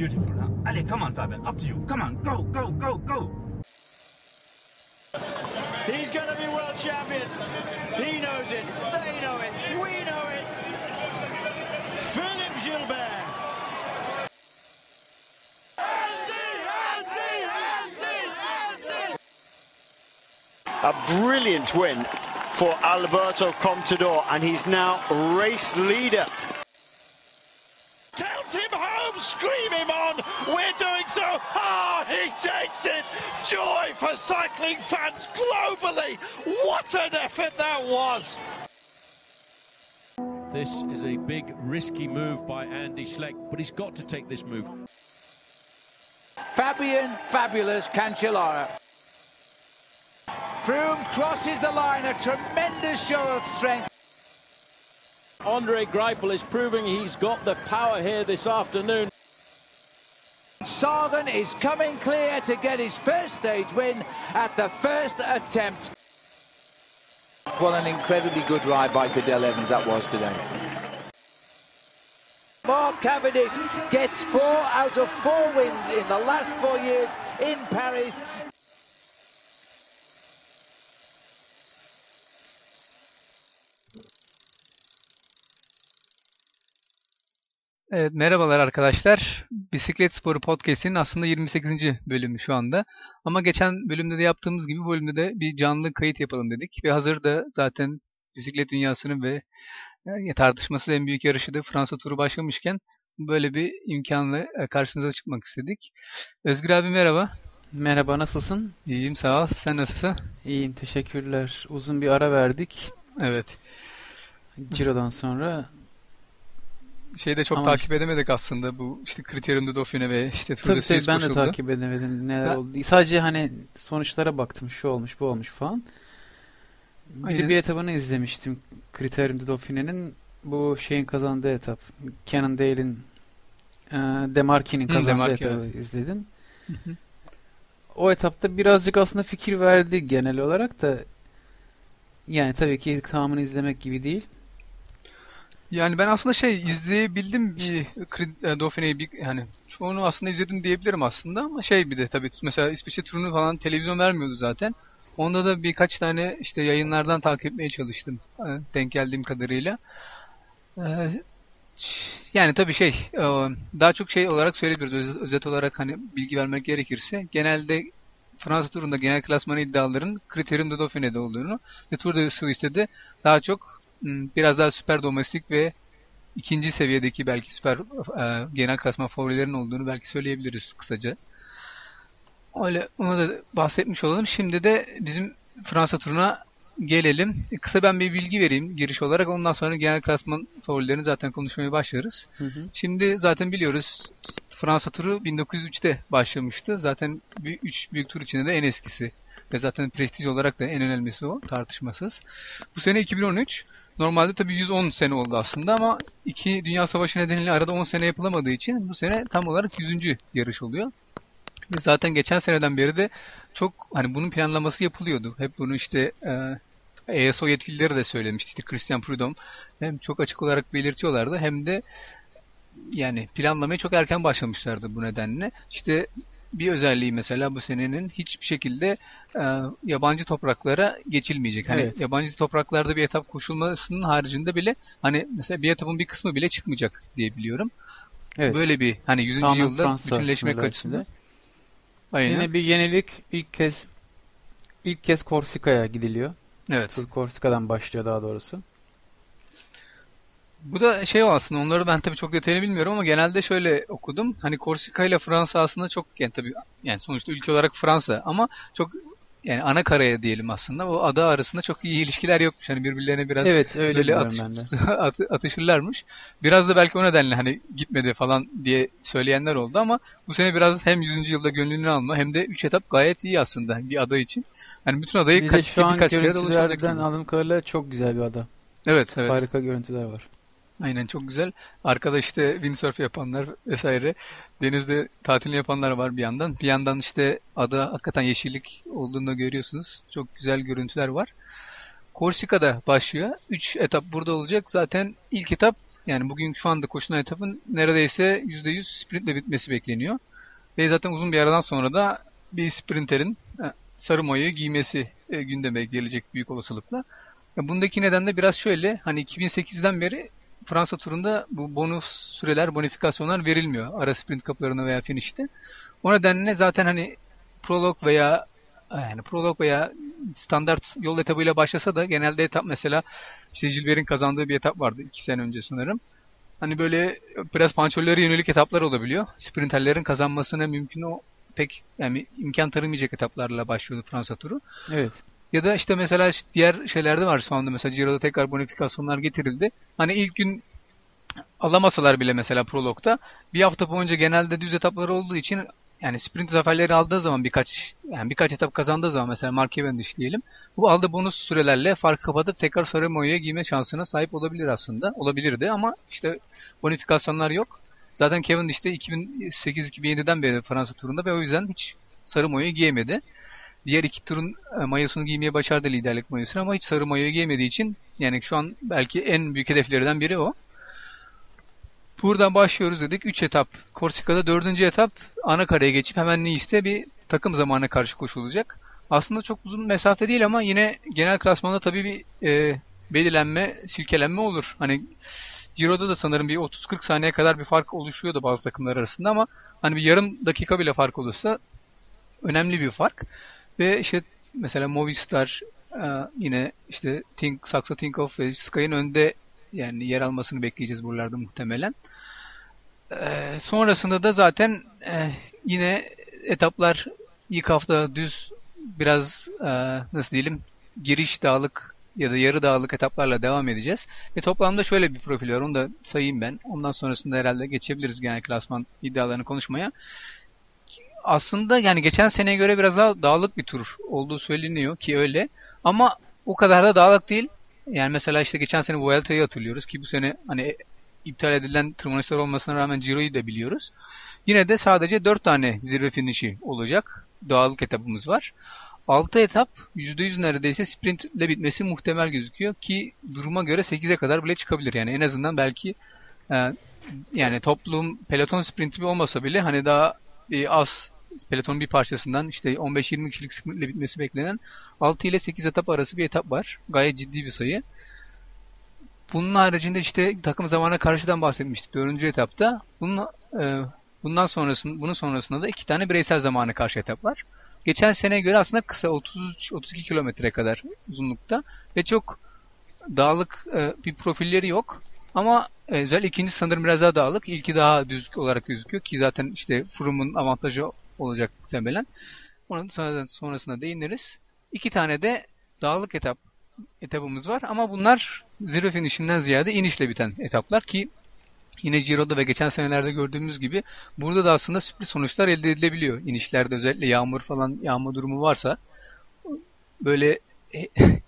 Beautiful, huh? Allez, come on, Fabian. Up to you. Come on, go, go, go, go. He's going to be world champion. He knows it. They know it. We know it. Philippe Gilbert. Andy! A brilliant win for Alberto Contador, and he's now race leader. Count him home, scream him on. We're doing so. Ah, he takes it. Joy for cycling fans globally. What an effort that was. This is a big, risky move by Andy Schleck, but he's got to take this move. Fabian Fabulous Cancellara. Froome crosses the line, a tremendous show of strength. Andre Greipel is proving he's got the power here this afternoon. Sagan is coming clear to get his first stage win at the first attempt. What an incredibly good ride by Cadell Evans that was today. Mark Cavendish gets four out of four wins in the last four years in Paris. Evet, merhabalar arkadaşlar. Bisiklet Sporu Podcast'in aslında 28. bölümü şu anda. Ama geçen bölümde de yaptığımız gibi bu bölümde de bir canlı kayıt yapalım dedik. Ve hazır da zaten bisiklet dünyasının ve yani tartışması en büyük yarışı da Fransa turu başlamışken böyle bir imkanla e, karşınıza çıkmak istedik. Özgür abi merhaba. Merhaba nasılsın? İyiyim sağ ol. Sen nasılsın? İyiyim teşekkürler. Uzun bir ara verdik. Evet. Ciro'dan sonra Şeyi de çok Ama takip edemedik aslında bu işte Criterium de Dauphiné ve işte Tour de tabii tabii ben de takip edemedim neler Ha. oldu. Sadece hani sonuçlara baktım şu olmuş bu olmuş falan. Bir Aynen. de bir etabını izlemiştim. Criterium de Dauphine'nin bu şeyin kazandığı etap. Cannondale'in e, Demarquis'in Hı, kazandığı Demarquis, etabı izledim. O etapta birazcık aslında fikir verdi genel olarak da yani tabii ki tamamını izlemek gibi değil. Yani ben aslında şey izleyebildim bir e, Dauphine'yi bir yani çoğunu aslında izledim diyebilirim aslında ama şey bir de tabii mesela İsviçre turunu falan televizyon vermiyordu zaten. Onda da birkaç tane işte yayınlardan takip etmeye çalıştım e, denk geldiğim kadarıyla. E, Yani tabii şey e, daha çok şey olarak söyleyebiliriz özet, olarak hani bilgi vermek gerekirse genelde Fransa turunda genel klasman iddiaların Criterium de Dauphine'de olduğunu ve Tour de Suisse'de de daha çok biraz daha süper domestik ve ikinci seviyedeki belki süper e, genel klasman favorilerin olduğunu belki söyleyebiliriz kısaca. Öyle onu da bahsetmiş olalım. Şimdi de bizim Fransa turuna gelelim. E, Kısa ben bir bilgi vereyim giriş olarak. Ondan sonra genel klasman favorilerini zaten konuşmaya başlarız. Hı hı. Şimdi zaten biliyoruz Fransa turu 1903'te başlamıştı. Zaten 3 büyük tur içinde de en eskisi. Ve zaten prestij olarak da en önemlisi o tartışmasız. Bu sene 2013. Normalde tabii 110 sene oldu aslında ama iki Dünya Savaşı nedeniyle arada 10 sene yapılamadığı için bu sene tam olarak 100. yarış oluyor. Ve zaten geçen seneden beri de çok hani bunun planlaması yapılıyordu. Hep bunu işte e, ESO yetkilileri de söylemişti. Christian Prudhomme hem çok açık olarak belirtiyorlardı hem de yani planlamaya çok erken başlamışlardı bu nedenle. İşte bir özelliği mesela bu senenin hiçbir şekilde e, yabancı topraklara geçilmeyecek. Hani Evet. yabancı topraklarda bir etap koşulmasının haricinde bile hani mesela bir etapın bir kısmı bile çıkmayacak diye biliyorum. Evet. Böyle bir hani 100. Tamamen yılda Fransa bütünleşmek açısından. Aynen. Yine bir yenilik ilk kez ilk kez Korsika'ya gidiliyor. Evet. Tur Korsika'dan başlıyor daha doğrusu. Bu da şey aslında onları ben tabii çok detayını bilmiyorum ama genelde şöyle okudum. Hani Korsika ile Fransa aslında çok yani tabii yani sonuçta ülke olarak Fransa ama çok yani ana karaya diyelim aslında. O ada arasında çok iyi ilişkiler yokmuş. Hani birbirlerine biraz Evet öyle böyle atış- at- atışırlarmış. Biraz da belki o nedenle hani gitmedi falan diye söyleyenler oldu ama bu sene biraz hem 100. yılda gönlünü alma hem de 3 etap gayet iyi aslında bir ada için. Hani bütün adayı Bir kaç, şu an birkaç kere dolaşacak. kadarıyla çok güzel bir ada. Evet evet. Harika görüntüler var. Aynen çok güzel. Arkada işte windsurf yapanlar vesaire. Denizde tatil yapanlar var bir yandan. Bir yandan işte ada hakikaten yeşillik olduğunu görüyorsunuz. Çok güzel görüntüler var. Korsika'da başlıyor. 3 etap burada olacak. Zaten ilk etap Yani bugün şu anda koşulan etapın neredeyse %100 sprintle bitmesi bekleniyor. Ve zaten uzun bir aradan sonra da bir sprinterin e, sarı mayoyu giymesi e, gündeme gelecek büyük olasılıkla. Ya bundaki neden de biraz şöyle. Hani 2008'den beri Fransa turunda bu bonus süreler, bonifikasyonlar verilmiyor. Ara sprint kapılarına veya finişte. O nedenle zaten hani prolog veya yani prolog veya standart yol etabıyla başlasa da genelde etap mesela işte kazandığı bir etap vardı iki sene önce sanırım. Hani böyle biraz pançollere yönelik etaplar olabiliyor. Sprinterlerin kazanmasına mümkün o pek yani imkan tanımayacak etaplarla başlıyordu Fransa turu. Evet. Ya da işte mesela diğer şeylerde var şu anda mesela Giro'da tekrar bonifikasyonlar getirildi. Hani ilk gün alamasalar bile mesela prologda bir hafta boyunca genelde düz etapları olduğu için yani sprint zaferleri aldığı zaman birkaç yani birkaç etap kazandığı zaman mesela Mark Cavendish diyelim bu aldığı bonus sürelerle farkı kapatıp tekrar sarı mayoya giyme şansına sahip olabilir aslında. Olabilirdi ama işte bonifikasyonlar yok. Zaten Cavendish de 2008-2007'den beri Fransa turunda ve o yüzden hiç sarı mayoyu giyemedi. Diğer iki turun e, mayosunu giymeye başardı liderlik mayosunu ama hiç sarı mayoyu giyemediği için yani şu an belki en büyük hedeflerinden biri o. Buradan başlıyoruz dedik. 3 etap. Korsika'da 4. etap ana karaya geçip hemen Nice'de bir takım zamanına karşı koşulacak. Aslında çok uzun mesafe değil ama yine genel klasmanda tabii bir e, belirlenme, silkelenme olur. Hani Ciro'da da sanırım bir 30-40 saniye kadar bir fark oluşuyordu bazı takımlar arasında ama hani bir yarım dakika bile fark olursa önemli bir fark. Ve işte mesela Movistar e, yine işte Think, Saxo Tinkoff ve Sky'ın önde yani yer almasını bekleyeceğiz buralarda muhtemelen. Ee, sonrasında da zaten e, yine etaplar ilk hafta düz biraz e, nasıl diyelim giriş dağlık ya da yarı dağlık etaplarla devam edeceğiz. Ve toplamda şöyle bir profil var. Onu da sayayım ben. Ondan sonrasında herhalde geçebiliriz genel klasman iddialarını konuşmaya. Aslında yani geçen seneye göre biraz daha dağlık bir tur olduğu söyleniyor ki öyle. Ama o kadar da dağlık değil. Yani mesela işte geçen sene Vuelta'yı hatırlıyoruz ki bu sene hani iptal edilen tırmanışlar olmasına rağmen Ciro'yu da biliyoruz. Yine de sadece 4 tane zirve finişi olacak. Dağlık etapımız var. 6 etap %100 neredeyse sprintle bitmesi muhtemel gözüküyor ki duruma göre 8'e kadar bile çıkabilir. Yani en azından belki e, yani toplum peloton sprinti olmasa bile hani daha e, az pelotonun bir parçasından işte 15-20 kişilik sprintle bitmesi beklenen 6 ile 8 etap arası bir etap var. Gayet ciddi bir sayı. Bunun haricinde işte takım zamana karşıdan bahsetmiştik 4. etapta. Bunun, e, bundan sonrasında bunun sonrasında da iki tane bireysel zamana karşı etap var. Geçen sene göre aslında kısa 33-32 kilometre kadar uzunlukta ve çok dağlık e, bir profilleri yok. Ama özel ikinci sanırım biraz daha dağlık. İlki daha düz olarak gözüküyor ki zaten işte Froome'un avantajı olacak muhtemelen. Onun sonradan sonrasında değiniriz. İki tane de dağlık etap etapımız var ama bunlar zirve finişinden ziyade inişle biten etaplar ki yine Ciro'da ve geçen senelerde gördüğümüz gibi burada da aslında sürpriz sonuçlar elde edilebiliyor. İnişlerde özellikle yağmur falan yağma durumu varsa böyle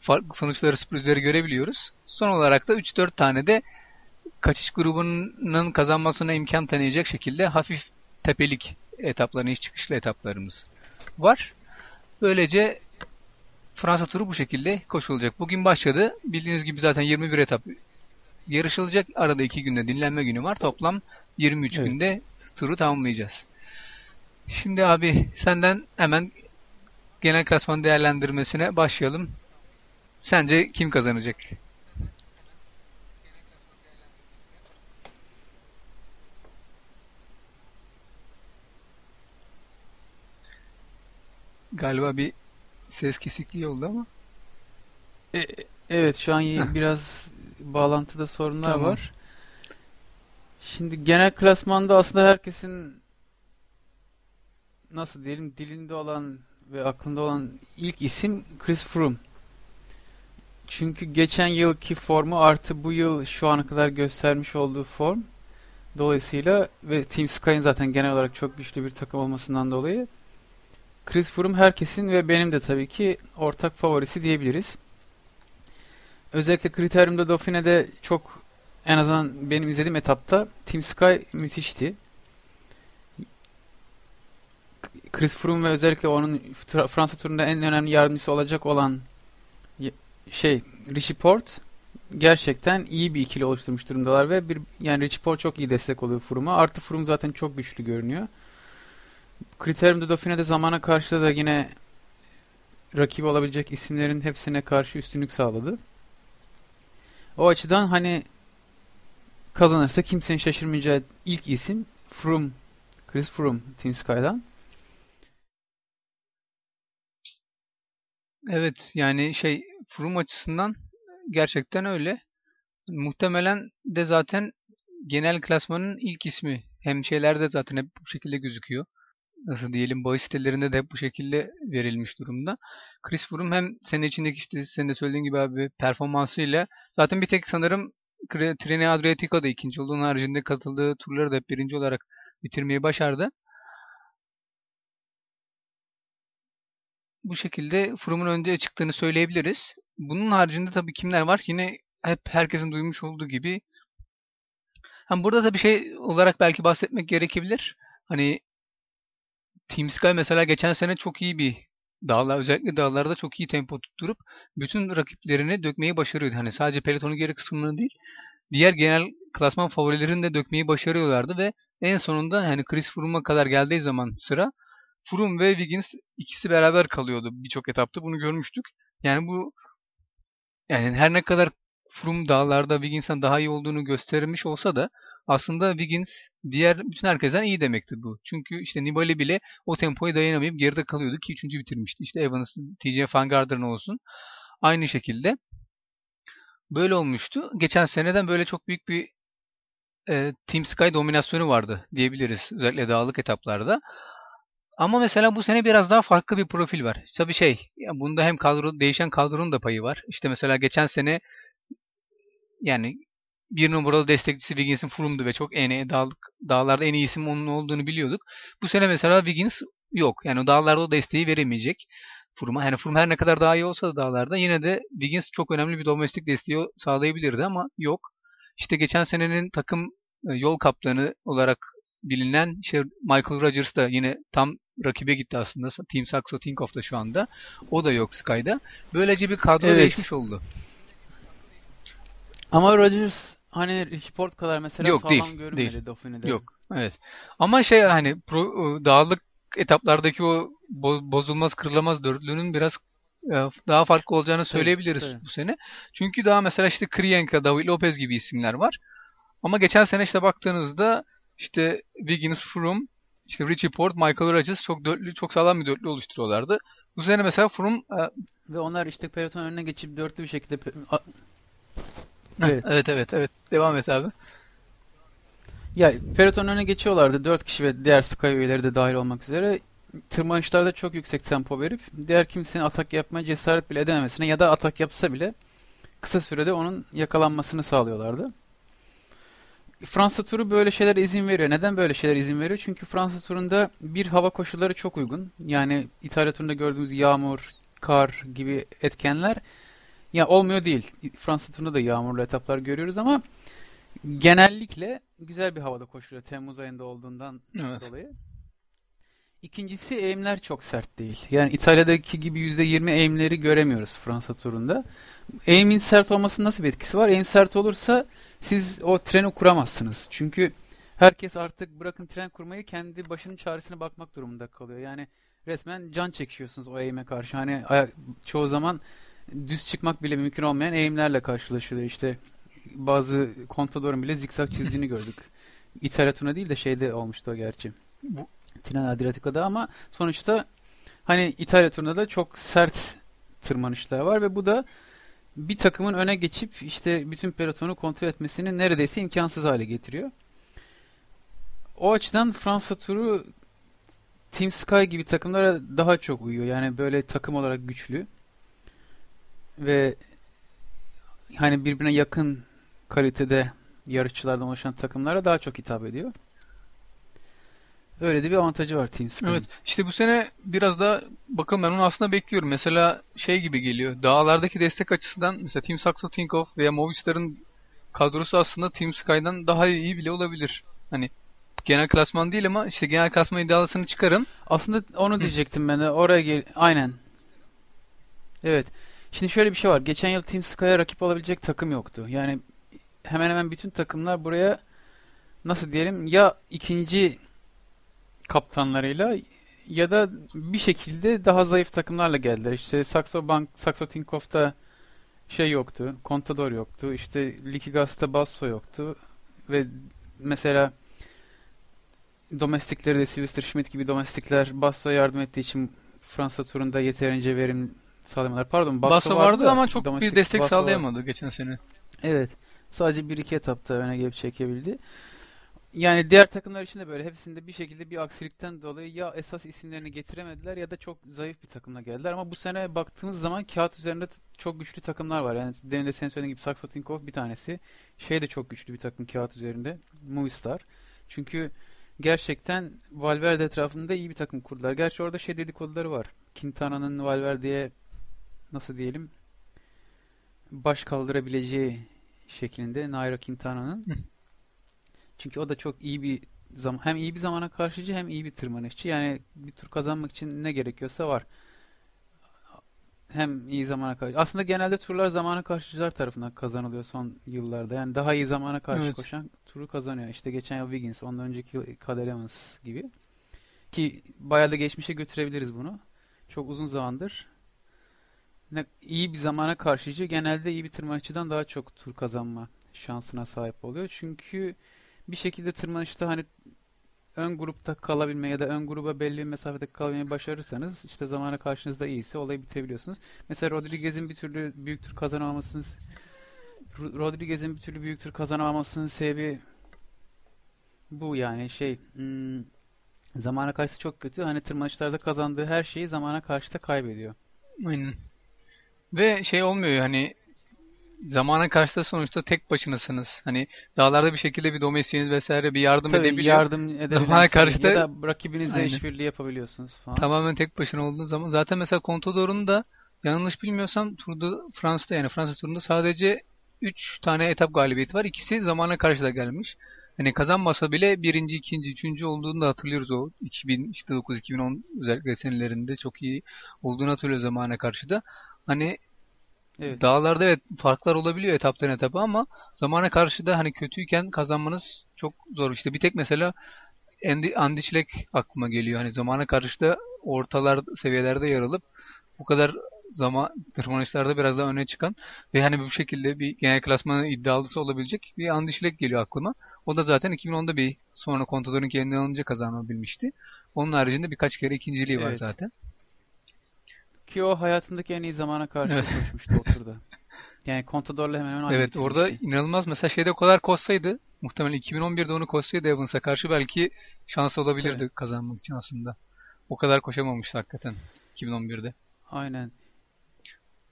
farklı sonuçları sürprizleri görebiliyoruz. Son olarak da 3-4 tane de kaçış grubunun kazanmasına imkan tanıyacak şekilde hafif tepelik etaplarını, iş çıkışlı etaplarımız var. Böylece Fransa turu bu şekilde koşulacak. Bugün başladı. Bildiğiniz gibi zaten 21 etap yarışılacak. Arada 2 günde dinlenme günü var. Toplam 23 evet. günde turu tamamlayacağız. Şimdi abi senden hemen genel klasman değerlendirmesine başlayalım. Sence kim kazanacak? Galiba bir ses kesikliği oldu ama. E, evet şu an biraz bağlantıda sorunlar tamam. var. Şimdi genel klasmanda aslında herkesin nasıl diyelim dilinde olan ve aklında olan ilk isim Chris Froome. Çünkü geçen yılki formu artı bu yıl şu ana kadar göstermiş olduğu form dolayısıyla ve Team Sky'ın zaten genel olarak çok güçlü bir takım olmasından dolayı Chris Froome herkesin ve benim de tabii ki ortak favorisi diyebiliriz. Özellikle Kriterium'da Dauphine'de çok en azından benim izlediğim etapta Team Sky müthişti. Chris Froome ve özellikle onun Fransa turunda en önemli yardımcısı olacak olan şey Richie Port gerçekten iyi bir ikili oluşturmuş durumdalar ve bir yani Richie Porte çok iyi destek oluyor Froom'a. Artı Froome zaten çok güçlü görünüyor. Kriterium de Dauphine'de zamana karşı da yine rakibi olabilecek isimlerin hepsine karşı üstünlük sağladı. O açıdan hani kazanırsa kimsenin şaşırmayacağı ilk isim Froome, Chris Froome Team Sky'dan. Evet yani şey Froome açısından gerçekten öyle. Muhtemelen de zaten genel klasmanın ilk ismi. Hem şeylerde zaten hep bu şekilde gözüküyor. Nasıl diyelim bahis sitelerinde de hep bu şekilde verilmiş durumda. Chris Froome hem senin içindeki işte senin de söylediğin gibi abi performansıyla zaten bir tek sanırım Treni Adriatico'da ikinci oldu. Onun haricinde katıldığı turları da hep birinci olarak bitirmeyi başardı. Bu şekilde Froome'un önde çıktığını söyleyebiliriz. Bunun haricinde tabii kimler var? Yine hep herkesin duymuş olduğu gibi. Hani burada da bir şey olarak belki bahsetmek gerekebilir. Hani Team Sky mesela geçen sene çok iyi bir dağlar özellikle dağlarda çok iyi tempo tutturup bütün rakiplerini dökmeyi başarıyordu. Hani sadece pelotonun geri kısmını değil diğer genel klasman favorilerini de dökmeyi başarıyorlardı ve en sonunda hani Chris Froome'a kadar geldiği zaman sıra Froome ve Wiggins ikisi beraber kalıyordu birçok etapta. Bunu görmüştük. Yani bu yani her ne kadar Froome dağlarda Wiggins'ten daha iyi olduğunu göstermiş olsa da aslında Wiggins diğer bütün herkesten iyi demekti bu. Çünkü işte Nibali bile o tempoya dayanamayıp geride kalıyordu ki üçüncü bitirmişti. İşte Evans, TJ Van Garderen olsun. Aynı şekilde böyle olmuştu. Geçen seneden böyle çok büyük bir e, Team Sky dominasyonu vardı diyebiliriz. Özellikle dağlık etaplarda. Ama mesela bu sene biraz daha farklı bir profil var. Tabii şey, bunda hem kadro değişen kadronun da payı var. İşte mesela geçen sene yani bir numaralı destekçisi Wiggins'in Froome'du ve çok en dağlık, dağlarda en iyi isim onun olduğunu biliyorduk. Bu sene mesela Wiggins yok. Yani o dağlarda o desteği veremeyecek. Froome. Yani Froome her ne kadar daha iyi olsa da dağlarda yine de Wiggins çok önemli bir domestik desteği sağlayabilirdi ama yok. İşte geçen senenin takım e, yol kaptanı olarak bilinen şey Michael Rogers da yine tam rakibe gitti aslında. Team Saxo Tinkoff'ta şu anda. O da yok Sky'da. Böylece bir kadro evet. değişmiş oldu. Ama Rodgers hani Richie kadar mesela Yok, sağlam değil, görünmedi değil. Dauphine'de. Yok. Evet. Ama şey hani pro, dağlık etaplardaki o bozulmaz kırılamaz dörtlünün biraz e, daha farklı olacağını söyleyebiliriz tabii, tabii. bu sene. Çünkü daha mesela işte Krienka, David Lopez gibi isimler var. Ama geçen sene işte baktığınızda işte Wiggins, Froome, işte Richie Port, Michael Rodgers çok dörtlü, çok sağlam bir dörtlü oluşturuyorlardı. Bu sene mesela Froome e, ve onlar işte peloton önüne geçip dörtlü bir şekilde Evet. evet evet evet. Devam et abi. Ya peloton öne geçiyorlardı. Dört kişi ve diğer Sky üyeleri de dahil olmak üzere. Tırmanışlarda çok yüksek tempo verip diğer kimsenin atak yapmaya cesaret bile edememesine ya da atak yapsa bile kısa sürede onun yakalanmasını sağlıyorlardı. Fransa turu böyle şeyler izin veriyor. Neden böyle şeyler izin veriyor? Çünkü Fransa turunda bir hava koşulları çok uygun. Yani İtalya turunda gördüğümüz yağmur, kar gibi etkenler ya olmuyor değil. Fransa turunda da yağmurlu etaplar görüyoruz ama genellikle güzel bir havada koşuluyor Temmuz ayında olduğundan evet. dolayı. İkincisi eğimler çok sert değil. Yani İtalya'daki gibi %20 eğimleri göremiyoruz Fransa turunda. Eğimin sert olmasının nasıl bir etkisi var? Eğim sert olursa siz o treni kuramazsınız. Çünkü herkes artık bırakın tren kurmayı kendi başının çaresine bakmak durumunda kalıyor. Yani resmen can çekişiyorsunuz o eğime karşı. Hani çoğu zaman düz çıkmak bile mümkün olmayan eğimlerle karşılaşılıyor. İşte bazı kontadorun bile zikzak çizdiğini gördük. İtalya değil de şeyde olmuştu o gerçi. Bu Tren Adriatico'da ama sonuçta hani İtalya turunda da çok sert tırmanışlar var ve bu da bir takımın öne geçip işte bütün pelotonu kontrol etmesini neredeyse imkansız hale getiriyor. O açıdan Fransa turu Team Sky gibi takımlara daha çok uyuyor. Yani böyle takım olarak güçlü ve hani birbirine yakın kalitede yarışçılardan oluşan takımlara daha çok hitap ediyor. Öyle de bir avantajı var Team Sky'ın. Evet. İşte bu sene biraz daha bakalım ben onu aslında bekliyorum. Mesela şey gibi geliyor. Dağlardaki destek açısından mesela Team Saxo Tinkoff veya Movistar'ın kadrosu aslında Team Sky'dan daha iyi bile olabilir. Hani genel klasman değil ama işte genel klasman iddialısını çıkarın. Aslında onu diyecektim ben de. Oraya gel aynen. Evet. Şimdi şöyle bir şey var. Geçen yıl Team Sky'a rakip olabilecek takım yoktu. Yani hemen hemen bütün takımlar buraya nasıl diyelim ya ikinci kaptanlarıyla ya da bir şekilde daha zayıf takımlarla geldiler. İşte Saxo Bank, Saxo Tinkoff'ta şey yoktu. Contador yoktu. İşte Liquigas'ta Basso yoktu. Ve mesela domestikleri de Sylvester Schmidt gibi domestikler Basso'ya yardım ettiği için Fransa turunda yeterince verim sağlamadılar. Pardon Basso, Basso vardı da ama çok bir domestik destek var. sağlayamadı geçen sene. Evet. Sadece bir iki etapta öne gelip çekebildi. Yani diğer takımlar için de böyle hepsinde bir şekilde bir aksilikten dolayı ya esas isimlerini getiremediler ya da çok zayıf bir takımla geldiler. Ama bu sene baktığımız zaman kağıt üzerinde çok güçlü takımlar var. Yani demin de senin söylediğin gibi Saxo Tinkoff bir tanesi. Şey de çok güçlü bir takım kağıt üzerinde. Movistar. Çünkü gerçekten Valverde etrafında iyi bir takım kurdular. Gerçi orada şey dedikoduları var. Quintana'nın Valverde'ye nasıl diyelim baş kaldırabileceği şeklinde Nairo Quintana'nın. Çünkü o da çok iyi bir zaman hem iyi bir zamana karşıcı hem iyi bir tırmanışçı. Yani bir tur kazanmak için ne gerekiyorsa var. Hem iyi zamana karşı. Aslında genelde turlar zamana karşıcılar tarafından kazanılıyor son yıllarda. Yani daha iyi zamana karşı Evet. koşan turu kazanıyor. İşte geçen yıl Wiggins, ondan önceki yıl Cadel Evans gibi. Ki bayağı da geçmişe götürebiliriz bunu. Çok uzun zamandır ne, iyi bir zamana karşıcı genelde iyi bir tırmanışçıdan daha çok tur kazanma şansına sahip oluyor. Çünkü bir şekilde tırmanışta hani ön grupta kalabilme ya da ön gruba belli bir mesafede kalabilmeyi başarırsanız işte zamana karşınızda iyiyse olayı bitirebiliyorsunuz. Mesela Rodriguez'in bir türlü büyük tur kazanamamasının Ro- Rodriguez'in bir türlü büyük tur kazanamamasının sebebi bu yani şey hmm, zamana karşı çok kötü. Hani tırmanışlarda kazandığı her şeyi zamana karşı da kaybediyor. Aynen. Ve şey olmuyor hani zamana karşı da sonuçta tek başınasınız. Hani dağlarda bir şekilde bir domestiğiniz vesaire bir yardım Tabii edebiliyor. yardım edebilirsiniz Zamana karşı da- ya da rakibinizle Aynen. işbirliği yapabiliyorsunuz falan. Tamamen tek başına olduğun zaman zaten mesela Contador'un da yanlış bilmiyorsam turda Fransa'da yani Fransa turunda sadece 3 tane etap galibiyeti var. İkisi zamana karşı da gelmiş. Hani kazanmasa bile birinci, ikinci, üçüncü olduğunu da hatırlıyoruz o 2009 2010 özellikle senelerinde çok iyi olduğunu hatırlıyoruz zamana karşı da. Hani Evet. Dağlarda evet farklar olabiliyor etaptan etapa ama zamana karşı da hani kötüyken kazanmanız çok zor. İşte bir tek mesela Andy, Andy Schleck aklıma geliyor. Hani zamana karşı da ortalar seviyelerde yer alıp bu kadar zaman tırmanışlarda biraz daha öne çıkan ve hani bu şekilde bir genel klasmanın iddialısı olabilecek bir Andy Schleck geliyor aklıma. O da zaten 2010'da bir sonra Contador'un kendini alınca kazanabilmişti. Onun haricinde birkaç kere ikinciliği var Evet. zaten. Ki o hayatındaki en iyi zamana karşı Evet. koşmuştu o turda. Yani Contador'la hemen hemen aynı Evet orada bitirmişti. inanılmaz mesela şeyde o kadar koşsaydı muhtemelen 2011'de onu koşsaydı Evans'a karşı belki şansı olabilirdi Tabii. kazanmak için aslında. O kadar koşamamıştı hakikaten 2011'de. Aynen.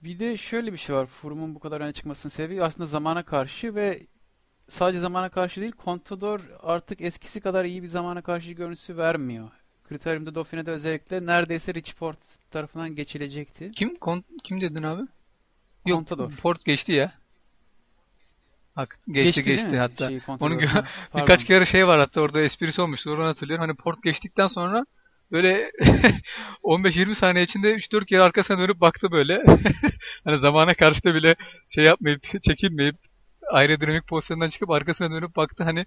Bir de şöyle bir şey var. Froom'un bu kadar öne çıkmasının sebebi aslında zamana karşı ve sadece zamana karşı değil, Contador artık eskisi kadar iyi bir zamana karşı görüntüsü vermiyor. Kriterium'da Dauphine'de özellikle neredeyse Richport tarafından geçilecekti. Kim Kon- kim dedin abi? Yok Contador. Port geçti ya. Hak, geçti geçti, mi? hatta. Şey, Onu gö- Ha, Birkaç kere şey var hatta orada esprisi olmuştu. Oradan hatırlıyorum. Hani Port geçtikten sonra böyle 15-20 saniye içinde 3-4 kere arkasına dönüp baktı böyle. hani zamana karşı da bile şey yapmayıp, çekinmeyip aerodinamik pozisyondan çıkıp arkasına dönüp baktı. Hani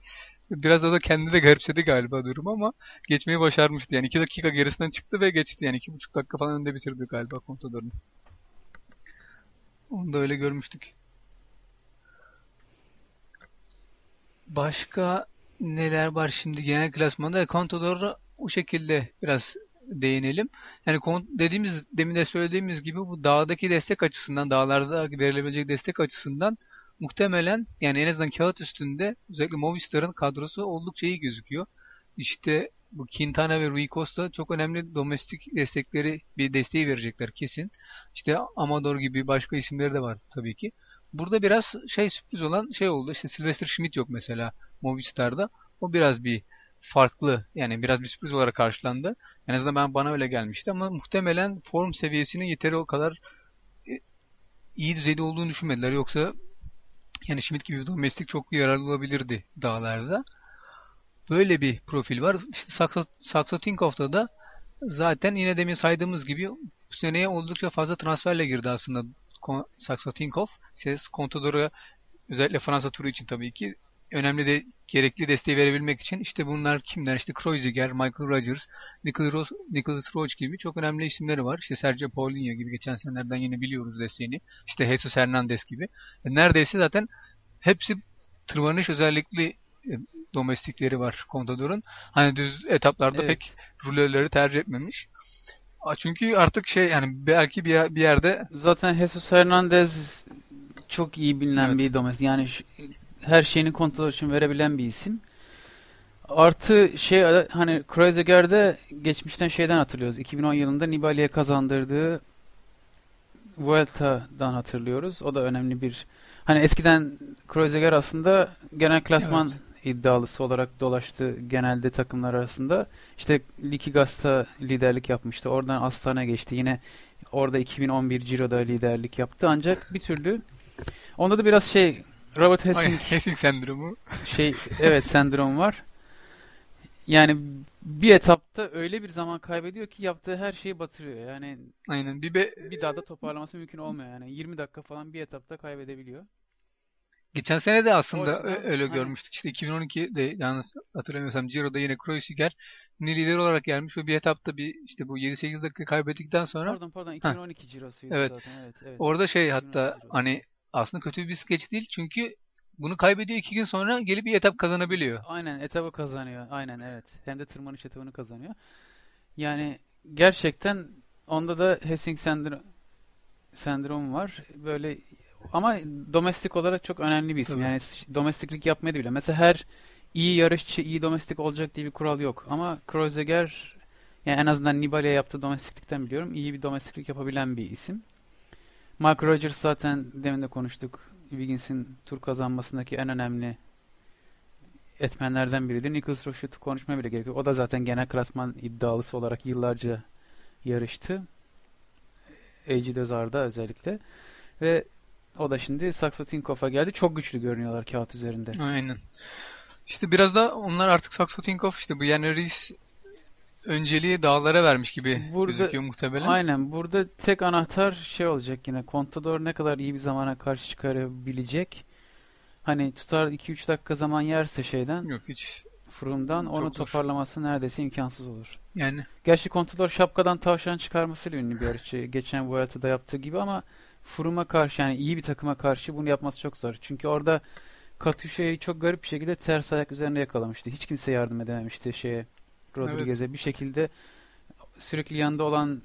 biraz o da kendi de garipsedi galiba durum ama geçmeyi başarmıştı. Yani 2 dakika gerisinden çıktı ve geçti. Yani 2,5 dakika falan önde bitirdi galiba Contador'un. Onu da öyle görmüştük. Başka neler var şimdi genel klasmanda? Contador'a o şekilde biraz değinelim. Yani dediğimiz demin de söylediğimiz gibi bu dağdaki destek açısından, dağlarda verilebilecek destek açısından muhtemelen yani en azından kağıt üstünde özellikle Movistar'ın kadrosu oldukça iyi gözüküyor. İşte bu Quintana ve Rui Costa çok önemli domestik destekleri bir desteği verecekler kesin. İşte Amador gibi başka isimleri de var tabii ki. Burada biraz şey sürpriz olan şey oldu. İşte Sylvester Schmidt yok mesela Movistar'da. O biraz bir farklı yani biraz bir sürpriz olarak karşılandı. En azından ben bana öyle gelmişti ama muhtemelen form seviyesinin yeteri o kadar e, iyi düzeyde olduğunu düşünmediler. Yoksa yani Schmidt gibi bir domestik çok yararlı olabilirdi dağlarda. Böyle bir profil var. İşte Saxo Tinkoff'ta da zaten yine demin saydığımız gibi bu seneye oldukça fazla transferle girdi aslında Kon- Saxo-Tinkoff. İşte Contador'a özellikle Fransa turu için tabii ki önemli de gerekli desteği verebilmek için işte bunlar kimler? İşte Kreuziger, Michael Rogers, Nicholas, Roach gibi çok önemli isimleri var. İşte Sergio Paulinho gibi geçen senelerden yine biliyoruz desteğini. İşte Jesus Hernandez gibi. E, neredeyse zaten hepsi tırmanış özellikli e, domestikleri var Contador'un. Hani düz etaplarda Evet. pek ruleleri tercih etmemiş. Çünkü artık şey yani belki bir, bir yerde Zaten Jesus Hernandez çok iyi bilinen Evet. bir domestik. Yani şu- her şeyini kontrol için verebilen bir isim. Artı şey hani Kreuziger'de geçmişten şeyden hatırlıyoruz. 2010 yılında Nibali'ye kazandırdığı Vuelta'dan hatırlıyoruz. O da önemli bir hani eskiden Kreuziger aslında genel klasman Evet. iddialısı olarak dolaştı genelde takımlar arasında. İşte Liquigas'ta liderlik yapmıştı. Oradan Astana geçti. Yine orada 2011 Ciro'da liderlik yaptı. Ancak bir türlü onda da biraz şey Robert Hessing Hessing sendromu şey evet sendrom var. Yani bir etapta öyle bir zaman kaybediyor ki yaptığı her şeyi batırıyor. Yani aynen bir be, bir daha da toparlaması mümkün olmuyor yani. 20 dakika falan bir etapta kaybedebiliyor. Geçen sene de aslında O yüzden öyle hani- görmüştük. İşte 2012'de yanlış hatırlamıyorsam Ciro'da yine Kreuziger lider olarak gelmiş ve bir etapta bir işte bu 7-8 dakika kaybettikten sonra Pardon pardon 2012 Ciro'suydu Evet. zaten. Evet, evet. orada şey 2012 hatta Ciro'su. hani aslında kötü bir skeç değil çünkü bunu kaybediyor iki gün sonra gelip bir etap kazanabiliyor. Aynen etabı kazanıyor. Aynen evet. Hem de tırmanış etabını kazanıyor. Yani gerçekten onda da Hessing sendro sendromu var. Böyle ama domestik olarak çok önemli bir isim. Tabii. Yani domestiklik yapmayı da bile. Mesela her iyi yarışçı iyi domestik olacak diye bir kural yok. Ama Kreuziger yani en azından Nibali'ye yaptığı domestiklikten biliyorum. iyi bir domestiklik yapabilen bir isim. Mark Rogers zaten demin de konuştuk. Wiggins'in tur kazanmasındaki en önemli etmenlerden biridir. Nicholas Roche'u konuşmaya bile gerek yok. O da zaten genel klasman iddialısı olarak yıllarca yarıştı. AG Dözar'da özellikle. Ve o da şimdi Saxo Tinkoff'a geldi. Çok güçlü görünüyorlar kağıt üzerinde. Aynen. İşte biraz da onlar artık Saxo Tinkoff işte bu Yann Rees önceliği dağlara vermiş gibi Burada- gözüküyor muhtemelen. Aynen. Burada tek anahtar şey olacak yine. Contador ne kadar iyi bir zamana karşı çıkarabilecek. Hani tutar 2-3 dakika zaman yerse şeyden, Yok hiç. Froome'dan Çok onu zor. toparlaması neredeyse imkansız olur. Yani Gerçi Contador şapkadan tavşan çıkarmasıyla ünlü bir yarışçı. Geçen Vuelta'da yaptığı gibi ama Froome'a karşı yani iyi bir takıma karşı bunu yapması çok zor. Çünkü orada Katyusha'yı çok garip bir şekilde ters ayak üzerinde yakalamıştı. Hiç kimse yardım edememişti şeye Rodriguez'e. Bir şekilde sürekli yanında olan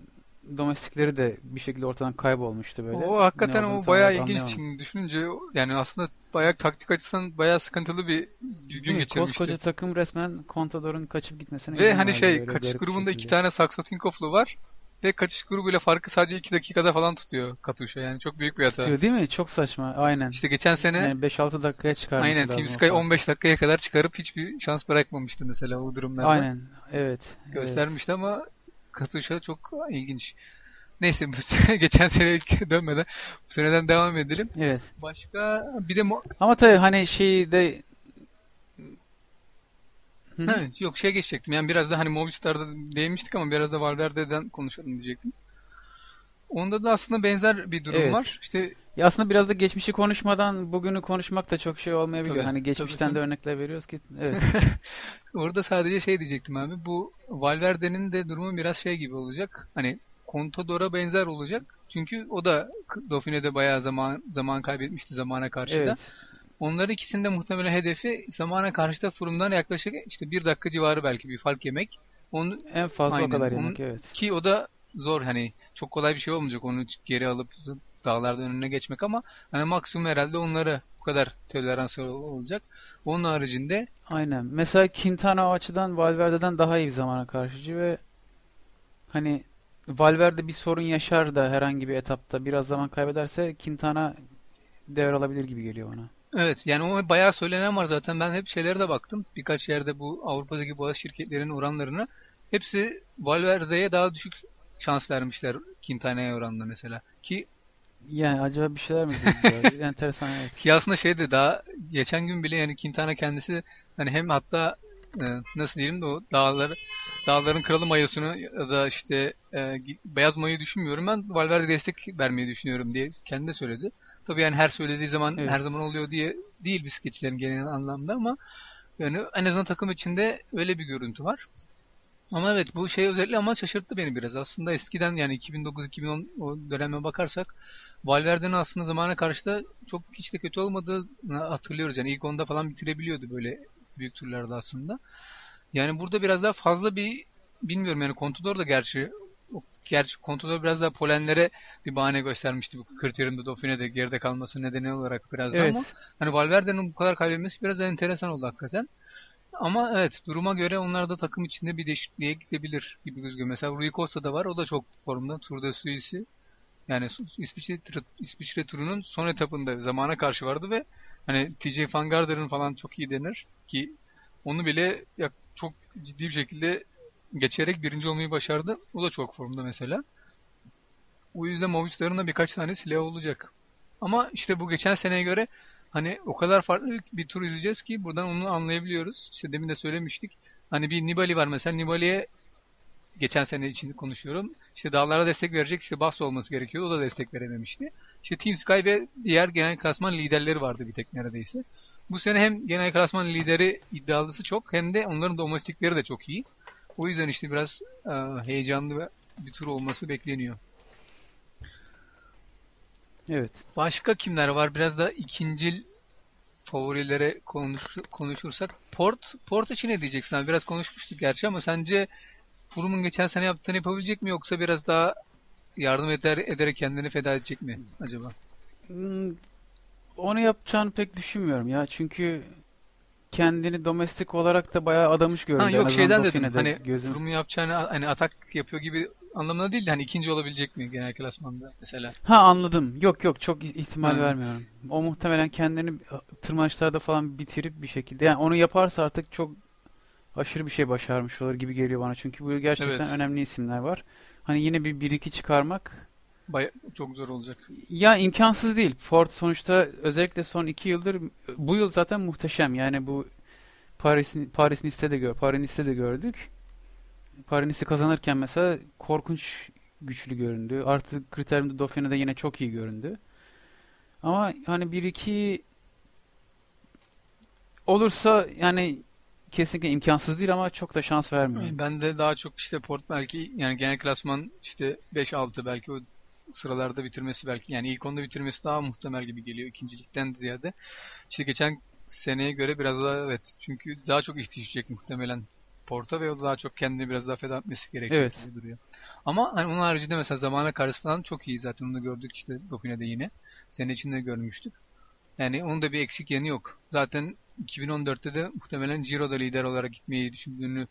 domestikleri de bir şekilde ortadan kaybolmuştu böyle. o hakikaten o bayağı ilginç. Şimdi düşününce yani aslında bayağı taktik açısından bayağı sıkıntılı bir gün mi? geçirmişti. Koskoca takım resmen Contador'un kaçıp gitmesine Ve hani şey kaçış grubunda iki tane Saxo Tinkoff'lu var. Ve kaçış grubuyla farkı sadece 2 dakikada falan tutuyor Katuşa. Yani çok büyük bir hata. Tutuyor değil mi? Çok saçma. Aynen. İşte geçen sene Yani 5-6 dakikaya çıkarması aynen. Team Sky farkı. 15 dakikaya kadar çıkarıp hiçbir şans bırakmamıştı mesela o durumlarda. Aynen. Evet. evet. Göstermişti ama Katuşa çok ilginç. Neyse bu sene, geçen sene dönmeden bu seneden devam edelim. Evet. Başka bir de Ama tabii hani şeyi de Hı hı. Ha, yok şey geçecektim. Yani biraz da hani Movistar'da değinmiştik ama biraz da Valverde'den konuşalım diyecektim. Onda da aslında benzer bir durum Evet. var. İşte Ya aslında biraz da geçmişi konuşmadan bugünü konuşmak da çok şey olmayabiliyor. Tabii, hani geçmişten tabii de örnekler veriyoruz ki. Evet. orada sadece şey diyecektim abi. Bu Valverde'nin de durumu biraz şey gibi olacak. Hani Contador'a benzer olacak. Çünkü o da Dauphine'de bayağı zaman zaman kaybetmişti zamana karşı da. Onların ikisinin de muhtemelen hedefi zamana karşı da yaklaşık işte bir dakika civarı belki bir fark yemek. Onu En fazla Aynen. o kadar Onun- yemek evet. Ki o da zor hani çok kolay bir şey olmayacak onu geri alıp dağlarda önüne geçmek ama hani maksimum herhalde onlara bu kadar tolerans olacak. Onun haricinde Aynen. Mesela Quintana o açıdan Valverde'den daha iyi bir zamana karşıcı ve hani Valverde bir sorun yaşar da herhangi bir etapta biraz zaman kaybederse Quintana devralabilir gibi geliyor bana. Evet yani o bayağı söylenen var zaten ben hep şeylere de baktım. Birkaç yerde bu Avrupa'daki boğaz şirketlerinin oranlarına hepsi Valverde'ye daha düşük şans vermişler Quintana'ya oranla mesela. Ki Yani acaba bir şeyler mi diyor? Enteresan evet. Ki aslında şey de daha geçen gün bile yani Quintana kendisi hani hem hatta e, nasıl diyelim de o dağları Dağların Kralı mayosunu ya da işte e, beyaz mayoyu düşünmüyorum. Ben Valverde destek vermeyi düşünüyorum diye kendi de söyledi. Tabii yani her söylediği zaman Evet. her zaman oluyor diye değil bisikletçilerin genel anlamda ama yani en azından takım içinde öyle bir görüntü var. Ama evet bu şey özellikle ama şaşırttı beni biraz. Aslında eskiden yani 2009-2010 o döneme bakarsak Valverde'nin aslında zamana karşı da çok hiç de kötü olmadığını hatırlıyoruz. Yani ilk onda falan bitirebiliyordu böyle büyük turlarda aslında. Yani burada biraz daha fazla bir bilmiyorum yani Contador da gerçi gerçi Contador biraz daha polenlere bir bahane göstermişti bu kriterimde Dauphine'de geride kalması nedeni olarak biraz da Evet. ama hani Valverde'nin bu kadar kaybetmesi biraz da enteresan oldu hakikaten. Ama evet duruma göre onlar da takım içinde bir değişikliğe gidebilir gibi gözüküyor. Mesela Rui Costa da var. O da çok formda. Tour de Suisse'i yani İsviçre, İsviçre turunun son etapında zamana karşı vardı ve hani TJ Van Garder'ın falan çok iyi denir ki onu bile ya çok ciddi bir şekilde geçerek birinci olmayı başardı. O da çok formda mesela. O yüzden Movistar'ın da birkaç tane silahı olacak. Ama işte bu geçen seneye göre hani o kadar farklı bir tur izleyeceğiz ki buradan onu anlayabiliyoruz. İşte demin de söylemiştik. Hani bir Nibali var mesela. Nibali'ye geçen sene için konuşuyorum. İşte dağlara destek verecek işte Basso olması gerekiyordu. O da destek verememişti. İşte Team Sky ve diğer genel klasman liderleri vardı bir tek neredeyse. Bu sene hem genel klasman lideri iddialısı çok hem de onların domestikleri de çok iyi. O yüzden işte biraz e, heyecanlı bir tur olması bekleniyor. Evet. Başka kimler var? Biraz da ikincil favorilere konuş, konuşursak. Port, Port için ne diyeceksin abi? Biraz konuşmuştuk gerçi ama sence Froom'un geçen sene yaptığını yapabilecek mi yoksa biraz daha yardım eder, ederek kendini feda edecek mi acaba? Hmm, Onu yapacağını pek düşünmüyorum ya. Çünkü kendini domestik olarak da bayağı adamış göründü. Ha yok azından şeyden dedim. Dauphine'de Hani gözüm. Froom'un yapacağını hani atak yapıyor gibi anlamına değil de hani ikinci olabilecek mi genel klasmanda mesela? Ha anladım. Yok yok çok ihtimal Hı. vermiyorum. O muhtemelen kendini tırmanışlarda falan bitirip bir şekilde. Yani onu yaparsa artık çok aşırı bir şey başarmış olur gibi geliyor bana. Çünkü bu gerçekten Evet. önemli isimler var. Hani yine bir 1-2 çıkarmak Baya çok zor olacak. ya imkansız değil. Ford sonuçta özellikle son iki yıldır bu yıl zaten muhteşem. Yani bu Paris Paris Nice'te de gör, Paris Nice'te de gördük. Paris Nice'i kazanırken mesela korkunç güçlü göründü. Artı kriterimde Dauphine'de yine çok iyi göründü. Ama hani 1-2 olursa yani kesinlikle imkansız değil ama çok da şans vermiyor. Ben de daha çok işte Port belki yani genel klasman işte 5-6 belki o sıralarda bitirmesi belki yani ilk onda bitirmesi daha muhtemel gibi geliyor ikincilikten ziyade. İşte geçen seneye göre biraz daha evet çünkü daha çok ihtiyaç muhtemelen Port'a ve o da daha çok kendini biraz daha feda etmesi gerekecek Evet. gibi duruyor. Ama hani onun haricinde mesela zamana karşı falan çok iyi zaten onu da gördük işte Dauphine'de yine. Sene içinde görmüştük. Yani onun da bir eksik yanı yok. Zaten 2014'te de muhtemelen Ciro'da lider olarak gitmeyi düşündüğünü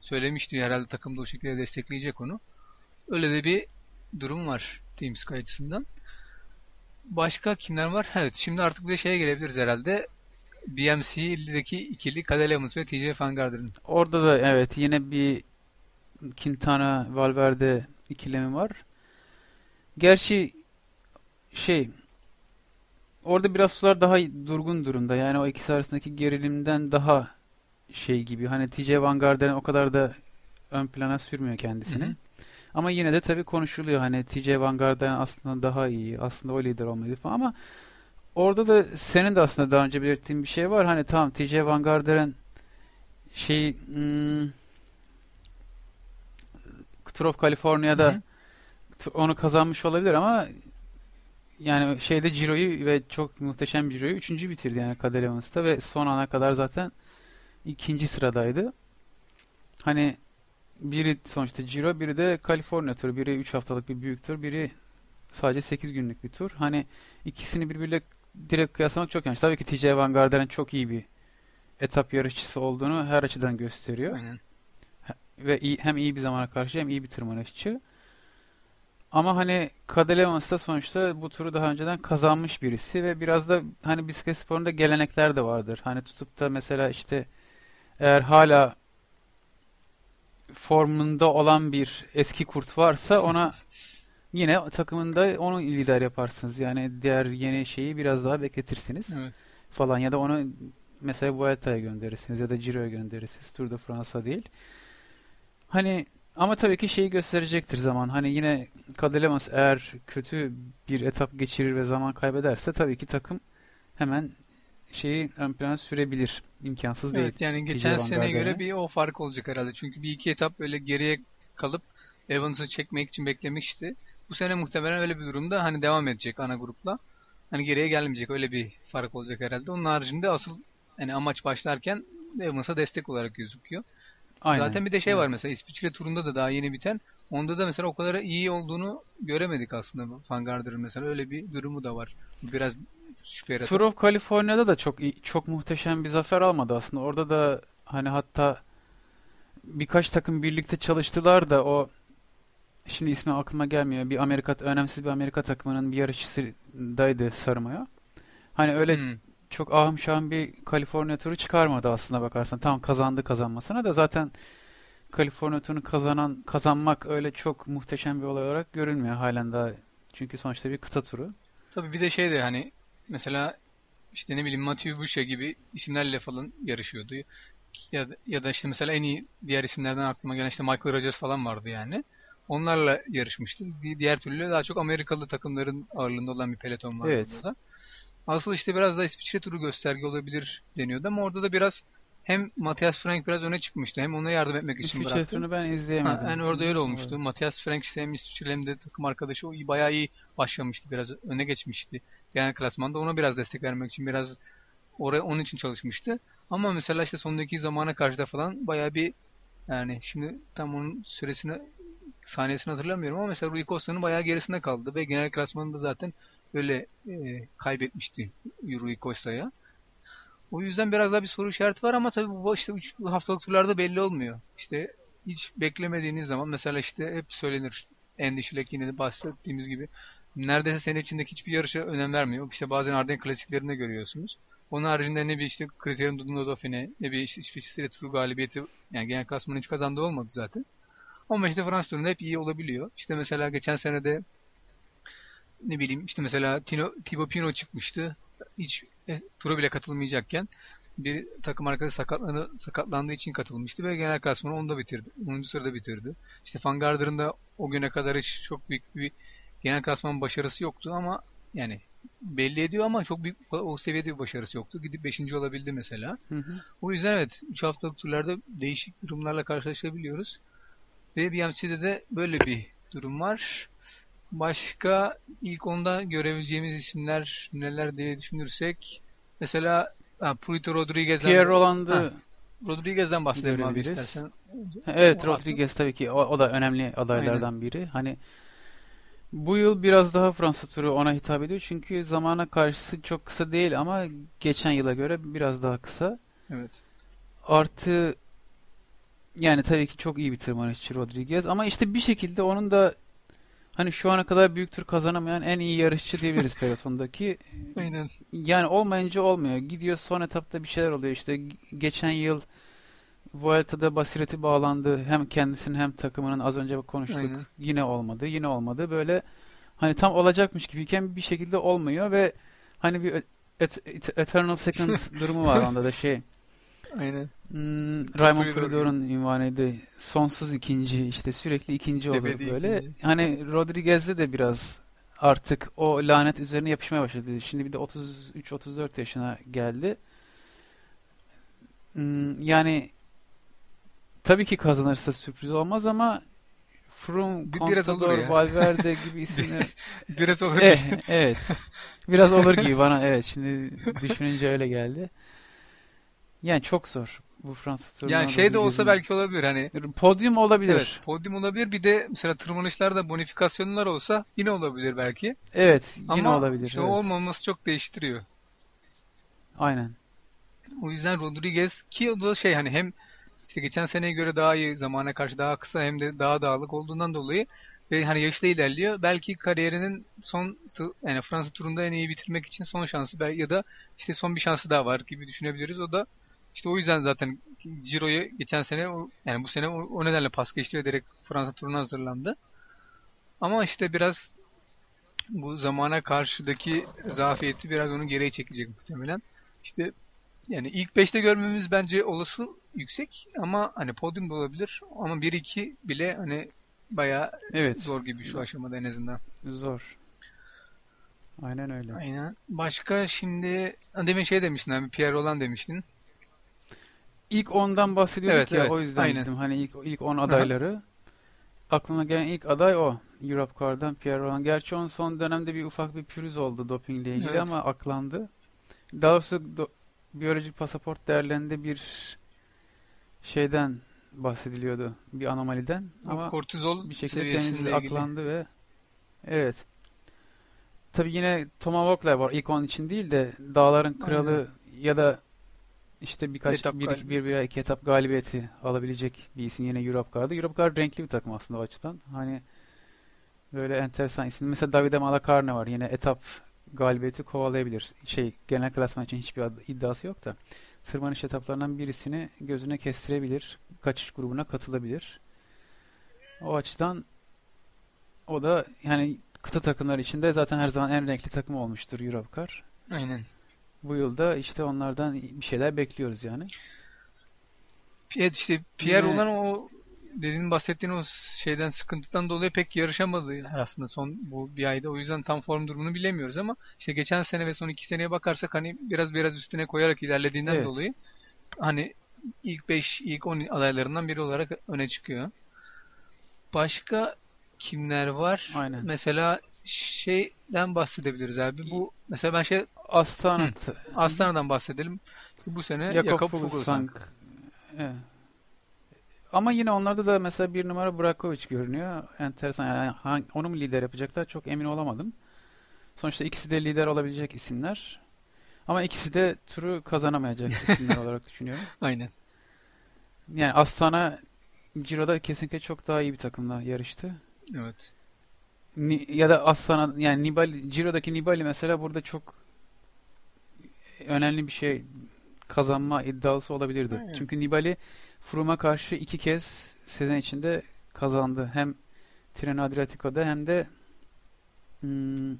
söylemişti. Herhalde takım da o şekilde destekleyecek onu. Öyle de bir durum var Team Sky açısından. Başka kimler var? Evet şimdi artık bir de şeye gelebiliriz herhalde. BMC'deki ikili Cadel Evans ve TJ Van. Orada da evet yine bir Quintana Valverde ikilemi var. Gerçi şey orada biraz sular daha durgun durumda. Yani o ikisi arasındaki gerilimden daha şey gibi. Hani TJ Van Garderen o kadar da ön plana sürmüyor kendisini. Hı hı. Ama yine de tabii konuşuluyor. Hani TJ Van Garderen aslında daha iyi. Aslında o lider olmalıydı falan ama orada da senin de aslında daha önce belirttiğin bir şey var. Hani tamam TJ Van Garderen şey hmm, Tour of California'da Hı hı. t- onu kazanmış olabilir ama yani şeyde Ciro'yu ve çok muhteşem bir Ciro'yu üçüncü bitirdi yani Evans'ta ve son ana kadar zaten ikinci sıradaydı. Hani biri sonuçta Ciro, biri de California turu. Biri 3 haftalık bir büyük tur, biri sadece 8 günlük bir tur. Hani ikisini birbiriyle direkt kıyaslamak çok yanlış. Tabii ki TJ Van Garderen çok iyi bir etap yarışçısı olduğunu her açıdan gösteriyor. Aynen. Ve iyi, hem iyi bir zamana karşı hem iyi bir tırmanışçı. Ama hani Cadel Evans da sonuçta bu turu daha önceden kazanmış birisi ve biraz da hani bisiklet sporunda gelenekler de vardır. Hani tutup da mesela işte eğer hala formunda olan bir eski kurt varsa ona yine takımında onu lider yaparsınız. Yani diğer yeni şeyi biraz daha bekletirsiniz Evet. falan ya da onu mesela Vuelta'ya gönderirsiniz ya da Ciro'ya gönderirsiniz. Tour de France'a değil. Hani ama tabii ki şeyi gösterecektir zaman. Hani yine Kadelemas eğer kötü bir etap geçirir ve zaman kaybederse tabii ki takım hemen şeyi ön plana sürebilir. İmkansız değil. Evet yani TJ geçen seneye göre bir o fark olacak herhalde. Çünkü bir iki etap böyle geriye kalıp Evans'ı çekmek için beklemişti. Bu sene muhtemelen öyle bir durumda hani devam edecek ana grupla. Hani geriye gelmeyecek öyle bir fark olacak herhalde. Onun haricinde asıl hani amaç başlarken Evans'a destek olarak gözüküyor. Aynen. Zaten bir de şey var Evet. mesela İsviçre turunda da daha yeni biten. Onda da mesela o kadar iyi olduğunu göremedik aslında Van mesela öyle bir durumu da var. Biraz yaratan. Tour of California'da da çok çok muhteşem bir zafer almadı aslında. Orada da hani hatta birkaç takım birlikte çalıştılar da o şimdi ismi aklıma gelmiyor. Bir Amerika önemsiz bir Amerika takımının bir yarışçısıydı Sarımoya. Hani öyle Hmm. çok ahım şahım bir Kaliforniya turu çıkarmadı aslında bakarsan. Tamam kazandı kazanmasına da zaten Kaliforniya turunu kazanan kazanmak öyle çok muhteşem bir olay olarak görünmüyor halen daha. Çünkü sonuçta bir kıta turu. Tabii bir de şey de hani mesela işte ne bileyim Mathieu Boucher gibi isimlerle falan yarışıyordu. Ya ya da işte mesela en iyi diğer isimlerden aklıma gelen işte Michael Rogers falan vardı yani. Onlarla yarışmıştı. Di- Diğer türlü daha çok Amerikalı takımların ağırlığında olan bir peloton vardı Evet. burada. Asıl işte biraz da İsviçre turu gösterge olabilir deniyordu ama orada da biraz hem Matthias Frank biraz öne çıkmıştı hem ona yardım etmek için İsviçre bıraktı. turunu ben Ha, izleyemedim. yani orada öyle olmuştu. Matthias Frank işte hem İsviçreli hem de takım arkadaşı o iyi, bayağı iyi başlamıştı. Biraz öne geçmişti. Genel klasmanda ona biraz destek vermek için biraz oraya onun için çalışmıştı. Ama mesela işte sondaki zamana karşı da falan bayağı bir yani şimdi tam onun süresini saniyesini hatırlamıyorum ama mesela Rui Costa'nın bayağı gerisinde kaldı ve genel klasmanında zaten öyle e, kaybetmişti Rui Costa'ya. O yüzden biraz daha bir soru işareti var ama tabii bu işte haftalık turlarda belli olmuyor. İşte hiç beklemediğiniz zaman mesela işte hep söylenir endişelek yine de bahsettiğimiz gibi neredeyse sene içindeki hiçbir yarışa önem vermiyor. İşte bazen Arden klasiklerinde görüyorsunuz. Onun haricinde ne bir işte Criterium du Dauphiné ne bir işte İsviçre turu galibiyeti yani genel klasmanın hiç kazandığı olmadı zaten. Ama işte Fransız turunda hep iyi olabiliyor. İşte mesela geçen sene de ne bileyim işte mesela Tino, Thibaut Pinot çıkmıştı. Hiç e, tura bile katılmayacakken bir takım arkadaşı sakatlanı, sakatlandığı için katılmıştı ve genel klasmanı onda bitirdi. 10. sırada bitirdi. İşte Van Garder'ın da o güne kadar hiç çok büyük bir genel klasman başarısı yoktu ama yani belli ediyor ama çok büyük o seviyede bir başarısı yoktu. Gidip 5. olabildi mesela. Hı hı. O yüzden evet 3 haftalık turlarda değişik durumlarla karşılaşabiliyoruz. Ve BMC'de de böyle bir durum var. Başka ilk onda görebileceğimiz isimler neler diye düşünürsek mesela ha, Purito Rodriguez'den Pierre Roland'ı Rodriguez'den bahsedelim abi istersen. Evet O Rodriguez tabii ki o, o da önemli adaylardan biri. Hani bu yıl biraz daha Fransa turu ona hitap ediyor. Çünkü zamana karşısı çok kısa değil ama geçen yıla göre biraz daha kısa. Evet. Artı yani tabii ki çok iyi bir tırmanışçı Rodriguez ama işte bir şekilde onun da hani şu ana kadar büyük tur kazanamayan en iyi yarışçı diyebiliriz pelotondaki. Aynen. Yani olmayınca olmuyor. Gidiyor son etapta bir şeyler oluyor. İşte geçen yıl Vuelta'da basireti bağlandı. Hem kendisinin hem takımının az önce konuştuk. Aynen. Yine olmadı. Yine olmadı. Böyle hani tam olacakmış gibiyken bir şekilde olmuyor ve hani bir et- et- Eternal Second durumu var onda da şey. Aynen. Hmm, Raymond Polidor'un ünvanıydı. Sonsuz ikinci işte sürekli ikinci olur Ebedi böyle. ikinci. Hani Rodriguez'de de biraz artık o lanet üzerine yapışmaya başladı. Şimdi bir de 33-34 yaşına geldi. Hmm, yani tabii ki kazanırsa sürpriz olmaz ama Froome, Bir- biraz olur Contador, ya. Valverde gibi isimler Biraz olur. Eh, evet. Biraz olur gibi bana evet şimdi düşününce öyle geldi. Yani çok zor bu Fransa turuna Yani şey de olsa Rodriguez'in- belki olabilir hani Podyum olabilir. Evet, podyum olabilir. Bir de mesela tırmanışlarda bonifikasyonlar olsa yine olabilir belki. Evet, yine Ama olabilir. işte evet. olmaması çok değiştiriyor. Aynen. O yüzden Rodriguez ki o da şey hani hem işte geçen seneye göre daha iyi zamana karşı daha kısa hem de daha dağlık olduğundan dolayı ve hani yaşta ilerliyor. Belki kariyerinin son yani Fransa turunda en iyi bitirmek için son şansı ya da işte son bir şansı daha var gibi düşünebiliriz. O da işte o yüzden zaten Ciro'yu geçen sene yani bu sene o nedenle pas geçti ve direkt Fransa turuna hazırlandı. Ama işte biraz bu zamana karşıdaki zafiyeti biraz onu geriye çekecek muhtemelen. İşte Yani ilk 5'te görmemiz bence olası yüksek ama hani podyum da olabilir ama 1-2 bile hani bayağı Evet. zor gibi şu aşamada en azından. Zor. Aynen öyle. Aynen. Başka şimdi demin şey demiştin abi Pierre Roland demiştin. İlk ondan bahsediyorduk Evet, ya evet, o yüzden aynen. dedim. Hani ilk ilk 10 adayları. Aklıma gelen ilk aday o. Europe Car'dan Pierre Roland. Gerçi onun son dönemde bir ufak bir pürüz oldu dopingle ilgili Evet. ama aklandı. Daha doğrusu do- biyolojik pasaport değerlerinde bir şeyden bahsediliyordu. Bir anomaliden. Ama Ama kortizol bir şekilde temizli aklandı ve evet. Tabii yine Tomahawk'lar var. İlk onun için değil de Dağların Kralı ya da işte birkaç Etap bir, bir veya iki etap galibiyeti alabilecek bir isim yine Europe Car'da. Europe Car renkli bir takım aslında o açıdan. Hani böyle enteresan isim. Mesela Davide Malacarne var. Yine etap galibiyeti kovalayabilir. Şey genel klasman için hiçbir iddiası yok da. Tırmanış etaplarından birisini gözüne kestirebilir. Kaçış grubuna katılabilir. O açıdan o da yani kıta takımları içinde zaten her zaman en renkli takım olmuştur Europe Car. Aynen. Bu yılda işte onlardan bir şeyler bekliyoruz yani. Evet işte Pierre Yine- olan o dediğin bahsettiğin o şeyden sıkıntıdan dolayı pek yarışamadı aslında son bu bir ayda. O yüzden tam form durumunu bilemiyoruz ama işte geçen sene ve son iki seneye bakarsak hani biraz biraz üstüne koyarak ilerlediğinden Evet. dolayı hani ilk 5, ilk 10 adaylarından biri olarak öne çıkıyor. Başka kimler var? Aynen. Mesela şeyden bahsedebiliriz abi. Bu mesela ben şey Astana Aslana'dan bahsedelim. İşte bu sene Jakob Fuglsang. Fuglsang. Evet. Ama yine onlarda da mesela bir numara Brakovic görünüyor. Enteresan. Yani hangi, onu mu lider yapacaklar çok emin olamadım. Sonuçta ikisi de lider olabilecek isimler. Ama ikisi de turu kazanamayacak isimler olarak düşünüyorum. Aynen. Yani Astana Ciro'da kesinlikle çok daha iyi bir takımla yarıştı. Evet. Ni- ya da Astana yani Nibali Ciro'daki Nibali mesela burada çok önemli bir şey kazanma iddiası olabilirdi. Aynen. Çünkü Nibali Froome'a karşı iki kez sezon içinde kazandı. Hem Tirreno Adriatico'da hem de hmm,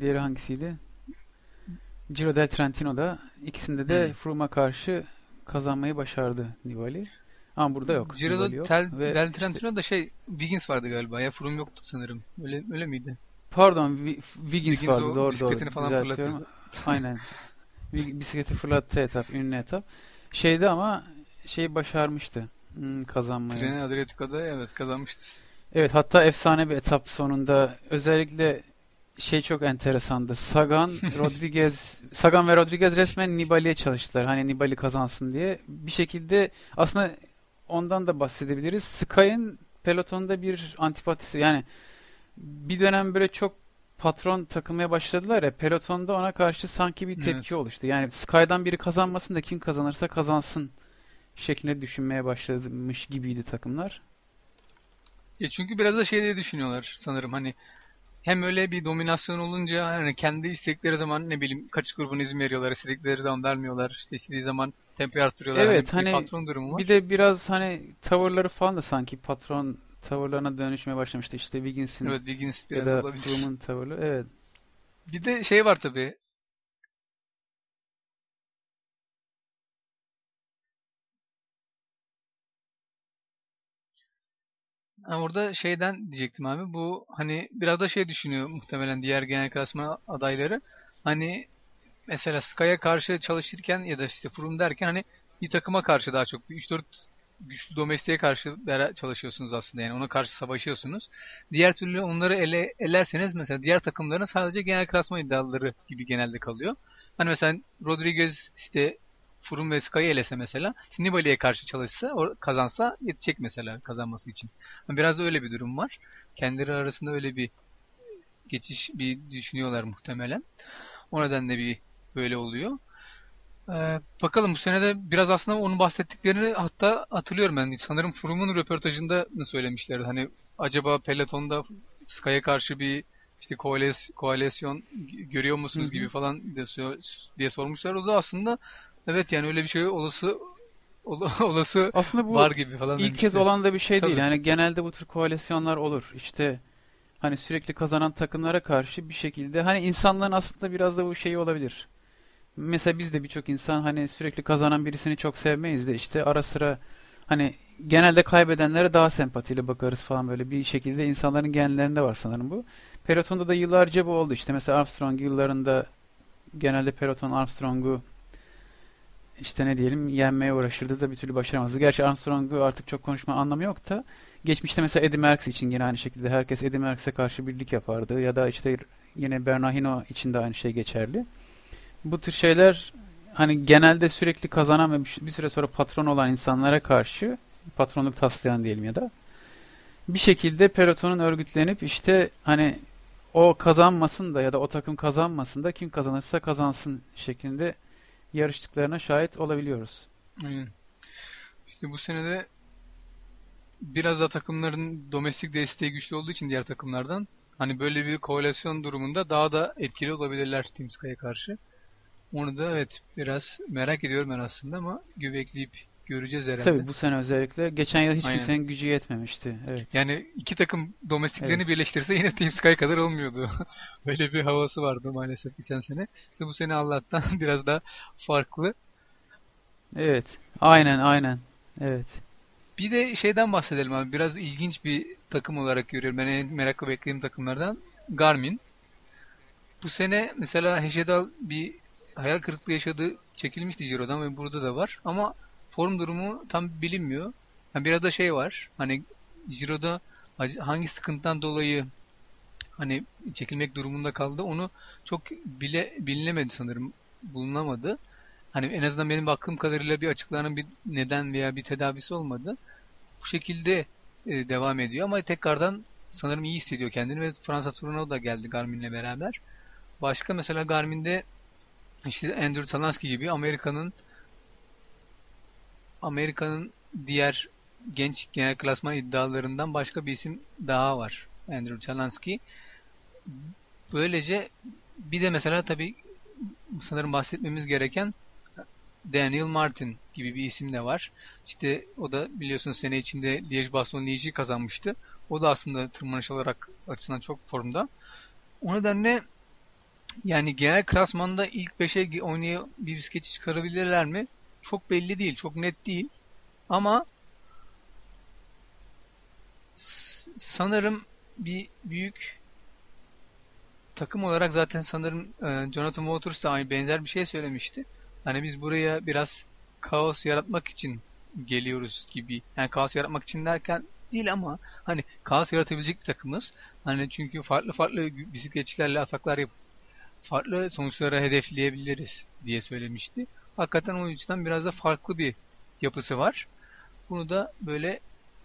diğeri hangisiydi? Giro del Trentino'da ikisinde de Hmm. Froome'a karşı kazanmayı başardı Nibali. Ama burada yok. Ciro'da yok. Tel, Ve Del işte- Trentino'da şey Wiggins vardı galiba ya Froome yoktu sanırım. Öyle öyle miydi? Pardon, Wiggins, Wiggins vardı. o Doğru doğru. bisikletini falan Düzeltiyorum. Aynen. Bi- Bisikleti fırlattığı etap, ünlü etap. Şeydi ama şey başarmıştı hmm, kazanmayı. Tirreno Adriatico'da evet kazanmıştı. Evet, hatta efsane bir etap sonunda özellikle şey çok enteresandı. Sagan, Rodriguez, Sagan ve Rodriguez resmen Nibali'ye çalıştılar. Hani Nibali kazansın diye. Bir şekilde aslında ondan da bahsedebiliriz. Sky'ın pelotonda bir antipatisi. Yani bir dönem böyle çok patron takılmaya başladılar ya. Pelotonda ona karşı sanki bir tepki Evet. oluştu. Yani Sky'dan biri kazanmasın da kim kazanırsa kazansın şeklinde düşünmeye başlamış gibiydi takımlar. Ya çünkü biraz da şey diye düşünüyorlar sanırım hani hem öyle bir dominasyon olunca hani kendi istedikleri zaman ne bileyim kaçış grubuna izin veriyorlar, istedikleri zaman vermiyorlar, işte istediği zaman tempoyu arttırıyorlar. Evet, bir hani patron durumu var. Bir de biraz hani tavırları falan da sanki patron tavırlarına dönüşmeye başlamıştı. İşte Wiggins'in Evet Wiggins ya biraz da olabilir. Tavırı. Evet. Bir de şey var tabii. Ha, orada şeyden diyecektim abi. Bu hani biraz da şey düşünüyor muhtemelen diğer genel klasman adayları. Hani mesela Sky'a karşı çalışırken ya da işte Froome derken hani bir takıma karşı daha çok bir 3-4 güçlü domestiğe karşı çalışıyorsunuz aslında yani ona karşı savaşıyorsunuz. Diğer türlü onları ele, elerseniz mesela diğer takımların sadece genel klasman iddiaları gibi genelde kalıyor. Hani mesela Rodriguez işte Froome ve Sky'ı elese mesela işte Nibali'ye karşı çalışsa o kazansa yetecek mesela kazanması için. Biraz da öyle bir durum var. Kendileri arasında öyle bir geçiş bir düşünüyorlar muhtemelen. O nedenle bir böyle oluyor. Ee, bakalım bu sene de biraz aslında onun bahsettiklerini hatta hatırlıyorum ben. Sanırım Froome'un röportajında mı söylemişlerdi. Hani acaba pelotonda Sky'a karşı bir işte koalis- koalisyon görüyor musunuz Hı hı. gibi falan diye sormuşlar. O da aslında evet yani öyle bir şey olası ol- olası Aslında bu var gibi falan ilk kez olan da bir şey değil. Tabii. Yani genelde bu tür koalisyonlar olur. İşte hani sürekli kazanan takımlara karşı bir şekilde hani insanların aslında biraz da bu şeyi olabilir. Mesela biz de birçok insan hani sürekli kazanan birisini çok sevmeyiz de işte ara sıra hani genelde kaybedenlere daha sempatiyle bakarız falan böyle bir şekilde insanların genlerinde var sanırım bu. Peloton'da da yıllarca bu oldu. İşte mesela Armstrong yıllarında genelde peloton Armstrong'u işte ne diyelim yenmeye uğraşırdı da bir türlü başaramazdı. Gerçi Armstrong'u artık çok konuşma anlamı yok da geçmişte mesela Eddie Merckx için yine aynı şekilde herkes Eddie Merckx'e karşı birlik yapardı ya da işte yine Bernardino için de aynı şey geçerli. Bu tür şeyler hani genelde sürekli kazanan ve bir süre sonra patron olan insanlara karşı patronluk taslayan diyelim ya da bir şekilde pelotonun örgütlenip işte hani o kazanmasın da ya da o takım kazanmasın da kim kazanırsa kazansın şeklinde yarıştıklarına şahit olabiliyoruz. Aynen. İşte bu senede biraz da takımların domestik desteği güçlü olduğu için diğer takımlardan hani böyle bir koalisyon durumunda daha da etkili olabilirler Team Sky'a karşı. Onu da evet biraz merak ediyorum ben aslında ama bekleyip göreceğiz herhalde. Tabii bu sene özellikle. Geçen yıl hiç Aynen. kimsenin gücü yetmemişti. Evet. Yani iki takım domestiklerini Evet. birleştirse yine Team Sky kadar olmuyordu. Böyle bir havası vardı maalesef geçen sene. İşte bu sene Allah'tan biraz daha farklı. Evet. Aynen aynen. Evet. Bir de şeyden bahsedelim abi. Biraz ilginç bir takım olarak görüyorum. Ben en merakla beklediğim takımlardan Garmin. Bu sene mesela Hecedal bir hayal kırıklığı yaşadığı çekilmişti Giro'dan ve burada da var. Ama form durumu tam bilinmiyor. Yani biraz da şey var. Hani Giro'da hangi sıkıntıdan dolayı hani çekilmek durumunda kaldı onu çok bile bilinemedi sanırım. Bulunamadı. Hani en azından benim baktığım kadarıyla bir açıklanan bir neden veya bir tedavisi olmadı. Bu şekilde e, devam ediyor ama tekrardan sanırım iyi hissediyor kendini ve Fransa turuna da geldi Garmin'le beraber. Başka mesela Garmin'de işte Andrew Talansky gibi Amerika'nın Amerika'nın diğer genç genel klasman iddialarından başka bir isim daha var. Andrew Talansky. Böylece bir de mesela tabii sanırım bahsetmemiz gereken Daniel Martin gibi bir isim de var. İşte o da biliyorsunuz sene içinde Liège-Bastogne-Liège'i kazanmıştı. O da aslında tırmanış olarak açısından çok formda. O nedenle yani genel klasmanda ilk 5'e oynayıp bir bisikleti çıkarabilirler mi? Çok belli değil, çok net değil. Ama sanırım bir büyük takım olarak zaten sanırım e, Jonathan Waters da aynı benzer bir şey söylemişti. Hani biz buraya biraz kaos yaratmak için geliyoruz gibi. Yani kaos yaratmak için derken değil ama hani kaos yaratabilecek bir takımız. Hani çünkü farklı farklı bisikletçilerle ataklar yapıp farklı sonuçlara hedefleyebiliriz diye söylemişti. Hakikaten o yüzden biraz da farklı bir yapısı var. Bunu da böyle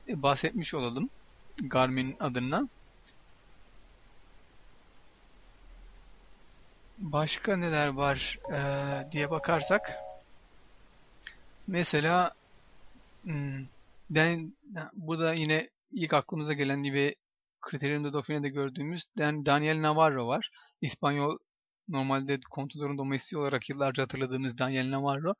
bahsetmiş olalım Garmin adına. Başka neler var eee, diye bakarsak mesela hmm, Dan, burada yine ilk aklımıza gelen gibi Criterium'da Dauphine'de gördüğümüz Dan, Daniel Navarro var. İspanyol normalde Contador'un domestiği olarak yıllarca hatırladığımız Daniel Navarro.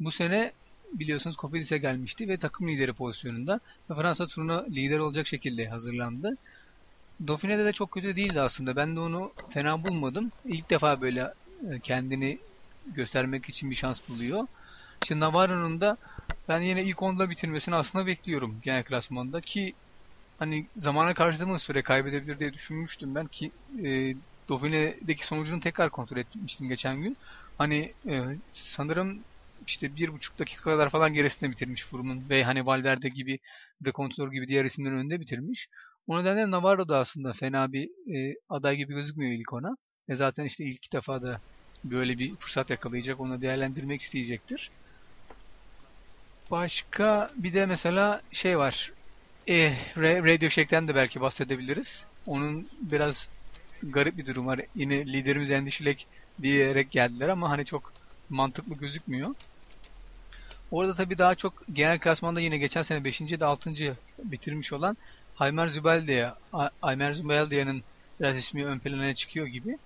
Bu sene biliyorsunuz Cofidis'e gelmişti ve takım lideri pozisyonunda ve Fransa turuna lider olacak şekilde hazırlandı. Dauphine'de de çok kötü değildi aslında. Ben de onu fena bulmadım. İlk defa böyle e, kendini göstermek için bir şans buluyor. İşte Navarro'nun da ben yine ilk onda bitirmesini aslında bekliyorum genel klasmanda ki hani zamana karşı mı süre kaybedebilir diye düşünmüştüm ben ki e, Dauphine'deki sonucunu tekrar kontrol etmiştim geçen gün. Hani e, sanırım işte bir buçuk dakika kadar falan gerisinde bitirmiş Froome'un ve hani Valverde gibi De Contador gibi diğer isimlerin önünde bitirmiş. O nedenle Navarro da aslında fena bir e, aday gibi gözükmüyor ilk ona. Ve zaten işte ilk defa da böyle bir fırsat yakalayacak. Onu değerlendirmek isteyecektir. Başka bir de mesela şey var. E, Ra- Radio Shack'ten de belki bahsedebiliriz. Onun biraz garip bir durum var. Yine liderimiz Endişilek diyerek geldiler ama hani çok mantıklı gözükmüyor. Orada tabii daha çok genel klasmanda yine geçen sene 5. de 6. bitirmiş olan Aymer Zübeldiye, A- Aymer Zübeldiye'nin biraz ismi ön plana çıkıyor gibi.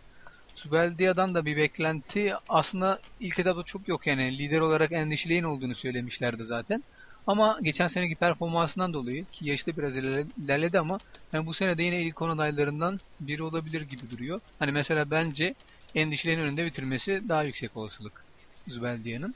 Zübeldiye'den da bir beklenti aslında ilk etapta çok yok yani lider olarak endişeleyin olduğunu söylemişlerdi zaten. Ama geçen seneki performansından dolayı ki yaşta biraz ilerle- ilerledi ama yani bu sene de yine ilk 10 adaylarından biri olabilir gibi duruyor. Hani mesela bence endişelerin önünde bitirmesi daha yüksek olasılık. Zubeldia'nın.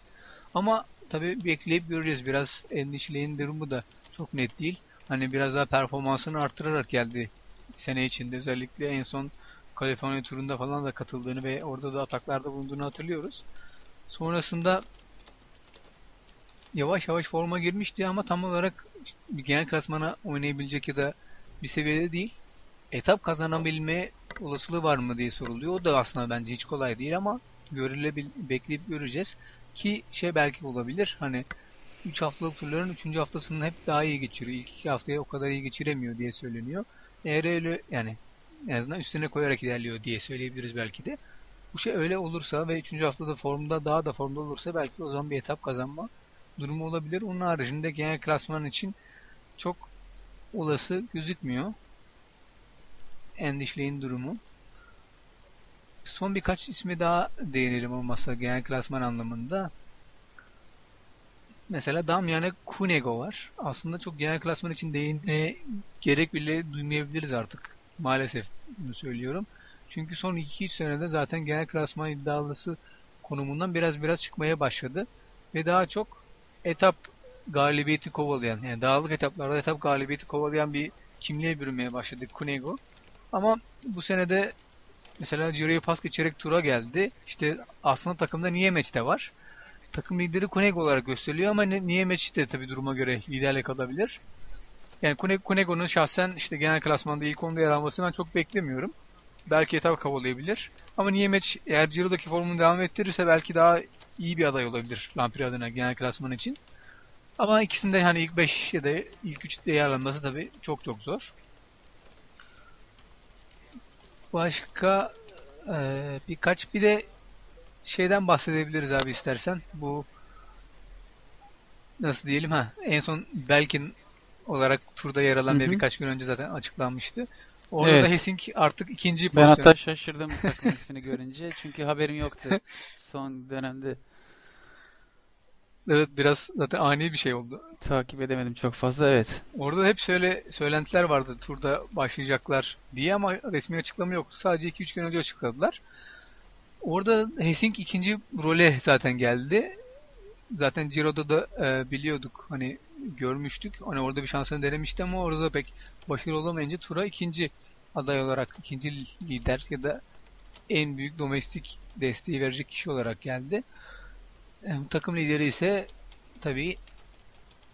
Ama tabii bekleyip göreceğiz. Biraz endişeleyin durumu da çok net değil. Hani biraz daha performansını arttırarak geldi sene içinde. Özellikle en son Kaliforniya turunda falan da katıldığını ve orada da ataklarda bulunduğunu hatırlıyoruz. Sonrasında yavaş yavaş forma girmişti ama tam olarak genel klasmana oynayabilecek ya da bir seviyede değil. Etap kazanabilme olasılığı var mı diye soruluyor. O da aslında bence hiç kolay değil ama görülebil bekleyip göreceğiz. Ki şey belki olabilir. Hani 3 haftalık turların 3. haftasını hep daha iyi geçiriyor. İlk 2 haftaya o kadar iyi geçiremiyor diye söyleniyor. Eğer öyle yani en azından üstüne koyarak ilerliyor diye söyleyebiliriz belki de. Bu şey öyle olursa ve 3. haftada formda daha da formda olursa belki o zaman bir etap kazanma durumu olabilir. Onun haricinde genel klasman için çok olası gözükmüyor. Endişleyin durumu. Son birkaç ismi daha değinelim olmazsa genel klasman anlamında. Mesela Damiane Cunego var. Aslında çok genel klasman için değinmeye gerek bile duymayabiliriz artık. Maalesef bunu söylüyorum. Çünkü son 2-3 senede zaten genel klasman iddialısı konumundan biraz biraz çıkmaya başladı. Ve daha çok etap galibiyeti kovalayan, yani dağlık etaplarda etap galibiyeti kovalayan bir kimliğe bürünmeye başladı Cunego. Ama bu senede mesela Giro'yu pas geçerek tura geldi. İşte aslında takımda Niyemeç de var. Takım lideri Cunego olarak gösteriliyor ama Niyemeç de tabi duruma göre liderlik alabilir. Yani Cunego'nun şahsen işte genel klasmanda ilk onda yer almasını ben çok beklemiyorum. Belki etap kovalayabilir. Ama Niyemeç eğer Ciro'daki formunu devam ettirirse belki daha iyi bir aday olabilir Lampre adına genel klasman için. Ama ikisinde hani ilk 5 ya da ilk 3'te yer alması tabi çok çok zor. Başka e, birkaç bir de şeyden bahsedebiliriz abi istersen. Bu nasıl diyelim ha en son Belkin olarak turda yer alan Hı hı. ve birkaç gün önce zaten açıklanmıştı. Orada Evet. da Hessing artık ikinci Ben pozisyon. hatta şaşırdım takım ismini görünce. Çünkü haberim yoktu son dönemde. Evet biraz zaten ani bir şey oldu. Takip edemedim çok fazla evet. Orada hep şöyle söylentiler vardı turda başlayacaklar diye ama resmi açıklama yoktu. Sadece 2-3 gün önce açıkladılar. Orada Hessing ikinci role zaten geldi. Zaten Ciro'da da e, biliyorduk hani görmüştük. Hani orada bir şansını denemişti ama orada da pek başarılı olamayınca tura ikinci aday olarak ikinci lider ya da en büyük domestik desteği verecek kişi olarak geldi. Takım lideri ise tabii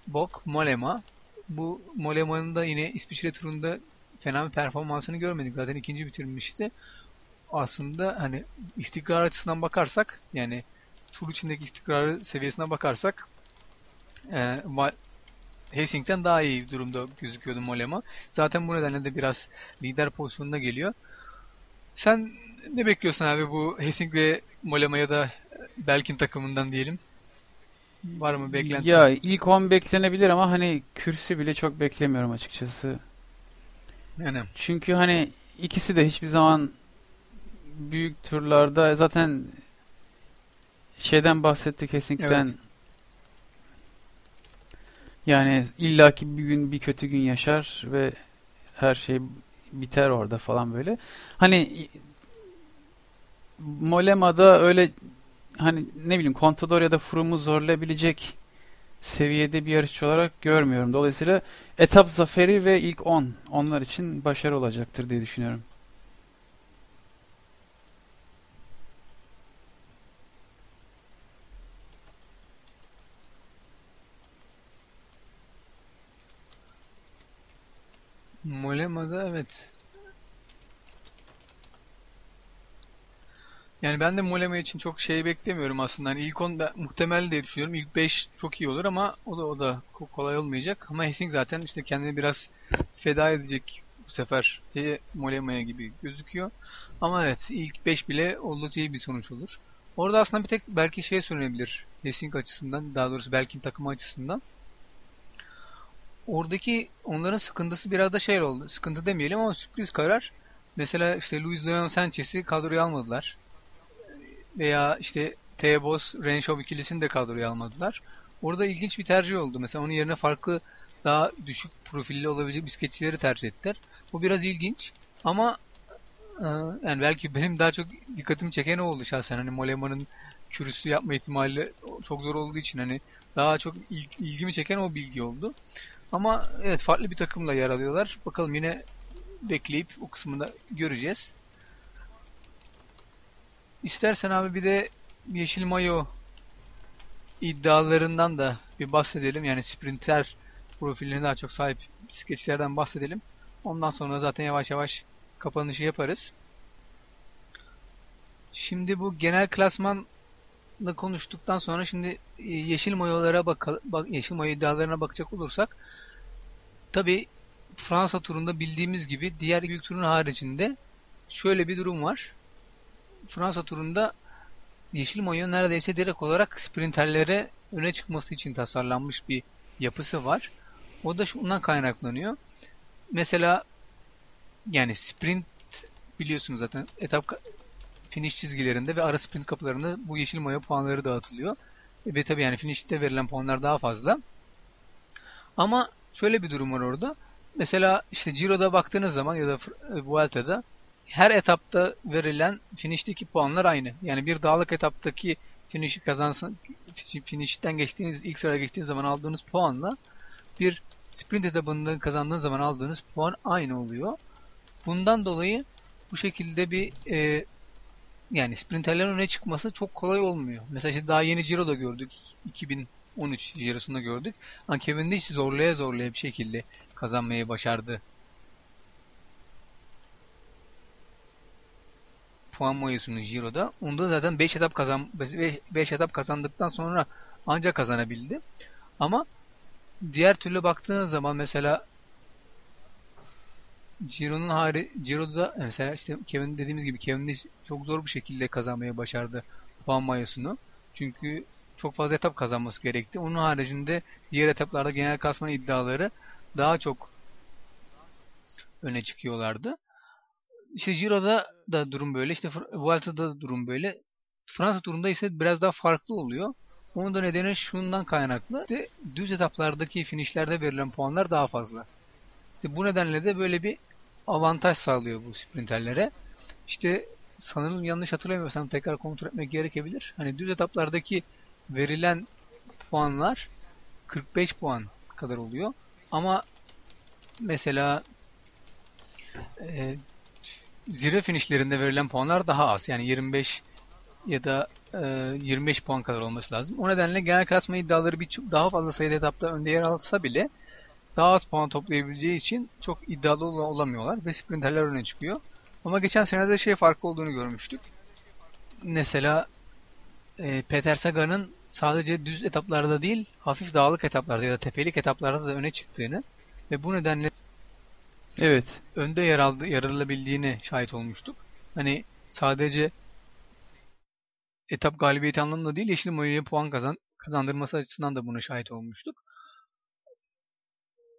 Bok Molema. Bu Molema'nın da yine İsviçre turunda fena bir performansını görmedik. Zaten ikinci bitirmişti. Aslında hani istikrar açısından bakarsak yani tur içindeki istikrarı seviyesine bakarsak e, Helsing'den daha iyi bir durumda gözüküyordu Molema. Zaten bu nedenle de biraz lider pozisyonuna geliyor. Sen ne bekliyorsun abi bu Helsing ve Molema ya da Belkin takımından diyelim? Var mı beklenti? Ya ilk 10 beklenebilir ama hani kürsü bile çok beklemiyorum açıkçası. Yani Çünkü hani ikisi de hiçbir zaman büyük turlarda zaten şeyden bahsettik Hessing'den. Evet. Yani illaki bir gün bir kötü gün yaşar ve her şey biter orada falan böyle. Hani Molema'da öyle hani ne bileyim Contador ya da Froome'u zorlayabilecek seviyede bir yarışçı olarak görmüyorum. Dolayısıyla etap zaferi ve ilk 10 onlar için başarı olacaktır diye düşünüyorum. Molema'da evet. Yani ben de Molema için çok şey beklemiyorum aslında. Hani ilk 10 ben, muhtemel diye düşünüyorum. İlk 5 çok iyi olur ama o da o da ko- kolay olmayacak. Ama Hessing zaten işte kendini biraz feda edecek bu sefer e, Molema'ya gibi gözüküyor. Ama evet ilk 5 bile oldukça iyi bir sonuç olur. Orada aslında bir tek belki şey söylenebilir. Hessing açısından daha doğrusu Belkin takımı açısından. Oradaki onların sıkıntısı biraz da şey oldu. Sıkıntı demeyelim ama sürpriz karar. Mesela işte Luis Leon Sanchez'i kadroya almadılar. Veya işte Teebos, Renshaw ikilisini de kadroya almadılar. Orada ilginç bir tercih oldu. Mesela onun yerine farklı daha düşük profilli olabilecek bisikletçileri tercih ettiler. Bu biraz ilginç ama e, yani belki benim daha çok dikkatimi çeken o oldu şahsen. Hani Molema'nın kürüsü yapma ihtimali çok zor olduğu için hani daha çok il- ilgimi çeken o bilgi oldu. Ama evet farklı bir takımla yer alıyorlar. Bakalım yine bekleyip o kısmını göreceğiz. İstersen abi bir de Yeşil Mayo iddialarından da bir bahsedelim. Yani sprinter profillerine daha çok sahip bisikletçilerden bahsedelim. Ondan sonra zaten yavaş yavaş kapanışı yaparız. Şimdi bu genel klasmanla konuştuktan sonra şimdi e, yeşil mayolara bakalım. Bak, yeşil mayo iddialarına bakacak olursak tabi Fransa turunda bildiğimiz gibi diğer büyük turun haricinde şöyle bir durum var. Fransa turunda yeşil mayo neredeyse direkt olarak sprinterlere öne çıkması için tasarlanmış bir yapısı var. O da şundan kaynaklanıyor. Mesela yani sprint biliyorsunuz zaten etap finish çizgilerinde ve ara sprint kapılarında bu yeşil mayo puanları dağıtılıyor. E, ve tabii yani finishte verilen puanlar daha fazla. Ama şöyle bir durum var orada. Mesela işte Ciro'da baktığınız zaman ya da e, Vuelta'da her etapta verilen finishteki puanlar aynı. Yani bir dağlık etaptaki finish kazansın finishten geçtiğiniz ilk sıraya geçtiğiniz zaman aldığınız puanla bir sprint etabında kazandığınız zaman aldığınız puan aynı oluyor. Bundan dolayı bu şekilde bir e, yani sprinterlerin öne çıkması çok kolay olmuyor. Mesela işte daha yeni Ciro'da gördük. 2013 Ciro'sunda gördük. Ama Kevin hiç zorlaya zorlaya bir şekilde kazanmayı başardı. Puan mayosunu Ciro'da. Onda zaten 5 etap kazan 5 etap kazandıktan sonra ancak kazanabildi. Ama diğer türlü baktığınız zaman mesela Ciro'nun hari Ciro'da mesela işte Kevin dediğimiz gibi Kevin de çok zor bir şekilde kazanmaya başardı puan mayosunu. Çünkü çok fazla etap kazanması gerekti. Onun haricinde diğer etaplarda genel klasman iddiaları daha çok öne çıkıyorlardı. İşte Ciro'da da durum böyle. İşte Vuelta'da da durum böyle. Fransa turunda ise biraz daha farklı oluyor. Onun da nedeni şundan kaynaklı. İşte düz etaplardaki finishlerde verilen puanlar daha fazla. İşte bu nedenle de böyle bir avantaj sağlıyor bu sprinterlere. İşte sanırım yanlış hatırlamıyorsam tekrar kontrol etmek gerekebilir. Hani düz etaplardaki verilen puanlar 45 puan kadar oluyor. Ama mesela e, zirve finişlerinde verilen puanlar daha az. Yani 25 ya da e, 25 puan kadar olması lazım. O nedenle genel klasma iddiaları bir daha fazla sayıda etapta önde yer alsa bile daha az puan toplayabileceği için çok iddialı olamıyorlar ve sprinterler öne çıkıyor. Ama geçen sene de şey farkı olduğunu görmüştük. Mesela e, Peter Sagan'ın sadece düz etaplarda değil, hafif dağlık etaplarda ya da tepelik etaplarda da öne çıktığını ve bu nedenle evet önde yer aldı, yer alabildiğini şahit olmuştuk. Hani sadece etap galibiyeti anlamında değil, Yeşil Mayo'ya puan kazan, kazandırması açısından da buna şahit olmuştuk.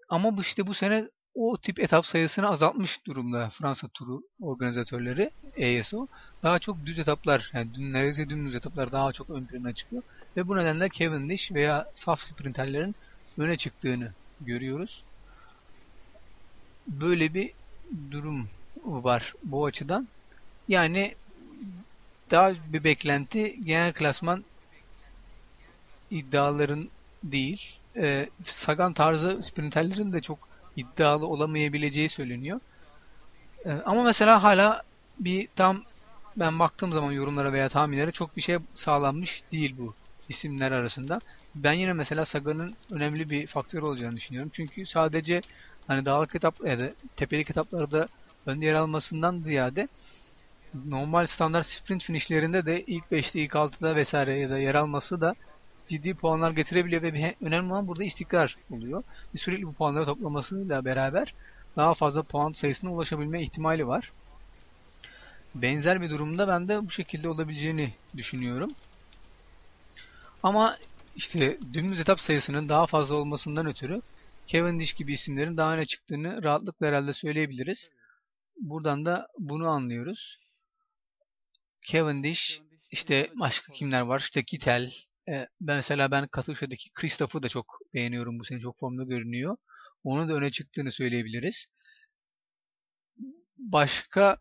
Ama bu işte bu sene o tip etap sayısını azaltmış durumda Fransa turu organizatörleri ESO. Daha çok düz etaplar, yani neredeyse dümdüz etaplar daha çok ön plana çıkıyor. Ve bu nedenle Cavendish veya saf sprinterlerin öne çıktığını görüyoruz. Böyle bir durum var bu açıdan. Yani daha bir beklenti genel klasman iddiaların değil. E, Sagan tarzı sprinterlerin de çok iddialı olamayabileceği söyleniyor. E, ama mesela hala bir tam ben baktığım zaman yorumlara veya tahminlere çok bir şey sağlanmış değil bu isimler arasında. Ben yine mesela Sagan'ın önemli bir faktör olacağını düşünüyorum. Çünkü sadece hani dağlık etap ya da tepelik etaplarda önde yer almasından ziyade normal standart sprint finishlerinde de ilk 5'te ilk 6'da vesaire ya da yer alması da ciddi puanlar getirebiliyor ve önemli olan burada istikrar oluyor. Sürekli bu puanları toplamasıyla beraber daha fazla puan sayısına ulaşabilme ihtimali var. Benzer bir durumda ben de bu şekilde olabileceğini düşünüyorum. Ama işte dümdüz etap sayısının daha fazla olmasından ötürü Cavendish gibi isimlerin daha öne çıktığını rahatlıkla herhalde söyleyebiliriz. Buradan da bunu anlıyoruz. Cavendish, işte başka kimler var? İşte Kittel, e, mesela ben Katuşa'daki Christoph'u da çok beğeniyorum. Bu sene çok formda görünüyor. Onun da öne çıktığını söyleyebiliriz. Başka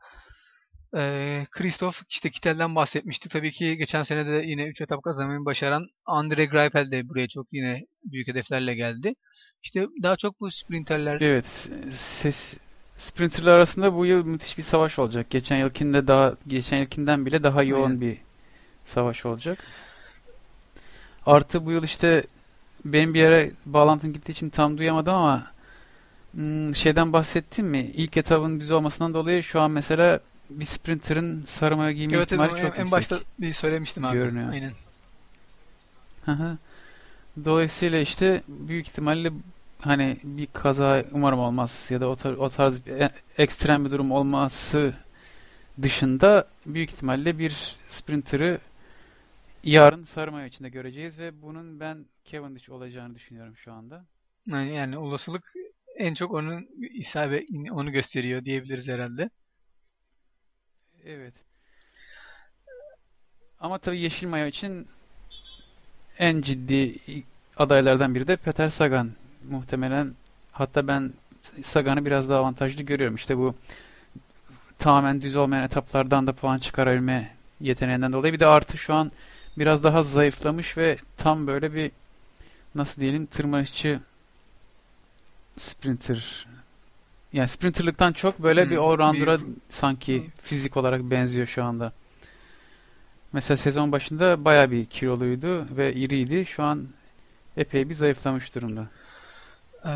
Christoph işte Kittel'den bahsetmiştik. Tabii ki geçen sene de yine 3 etap kazanmayı başaran Andre Greipel de buraya çok yine büyük hedeflerle geldi. İşte daha çok bu sprinterler Evet, ses sprinterler arasında bu yıl müthiş bir savaş olacak. Geçen yılkinde daha geçen yılkinden bile daha yoğun Aynen. bir savaş olacak. Artı bu yıl işte benim bir yere bağlantım gittiği için tam duyamadım ama hmm, şeyden bahsettim mi? İlk etabın düz olmasından dolayı şu an mesela bir sprinter'ın sarı mayo giyme Evet, ihtimali çok en yüksek. başta bir söylemiştim abi. Görünüyor. Aynen. Dolayısıyla işte büyük ihtimalle hani bir kaza umarım olmaz ya da o, tar- o tarz bir e- ekstrem bir durum olması dışında büyük ihtimalle bir sprinter'ı yarın sarı mayo içinde göreceğiz ve bunun ben Cavendish olacağını düşünüyorum şu anda. Yani, yani olasılık en çok onun isabet onu gösteriyor diyebiliriz herhalde. Evet. Ama tabii yeşil mayo için en ciddi adaylardan biri de Peter Sagan. Muhtemelen hatta ben Sagan'ı biraz daha avantajlı görüyorum. İşte bu tamamen düz olmayan etaplardan da puan çıkarabilme yeteneğinden dolayı. Bir de artı şu an biraz daha zayıflamış ve tam böyle bir nasıl diyelim tırmanışçı sprinter yani sprinterlıktan çok böyle Hmm, bir all-rounder'a bir- sanki fizik olarak benziyor şu anda. Mesela sezon başında baya bir kiloluydu ve iriydi. Şu an epey bir zayıflamış durumda. Ee,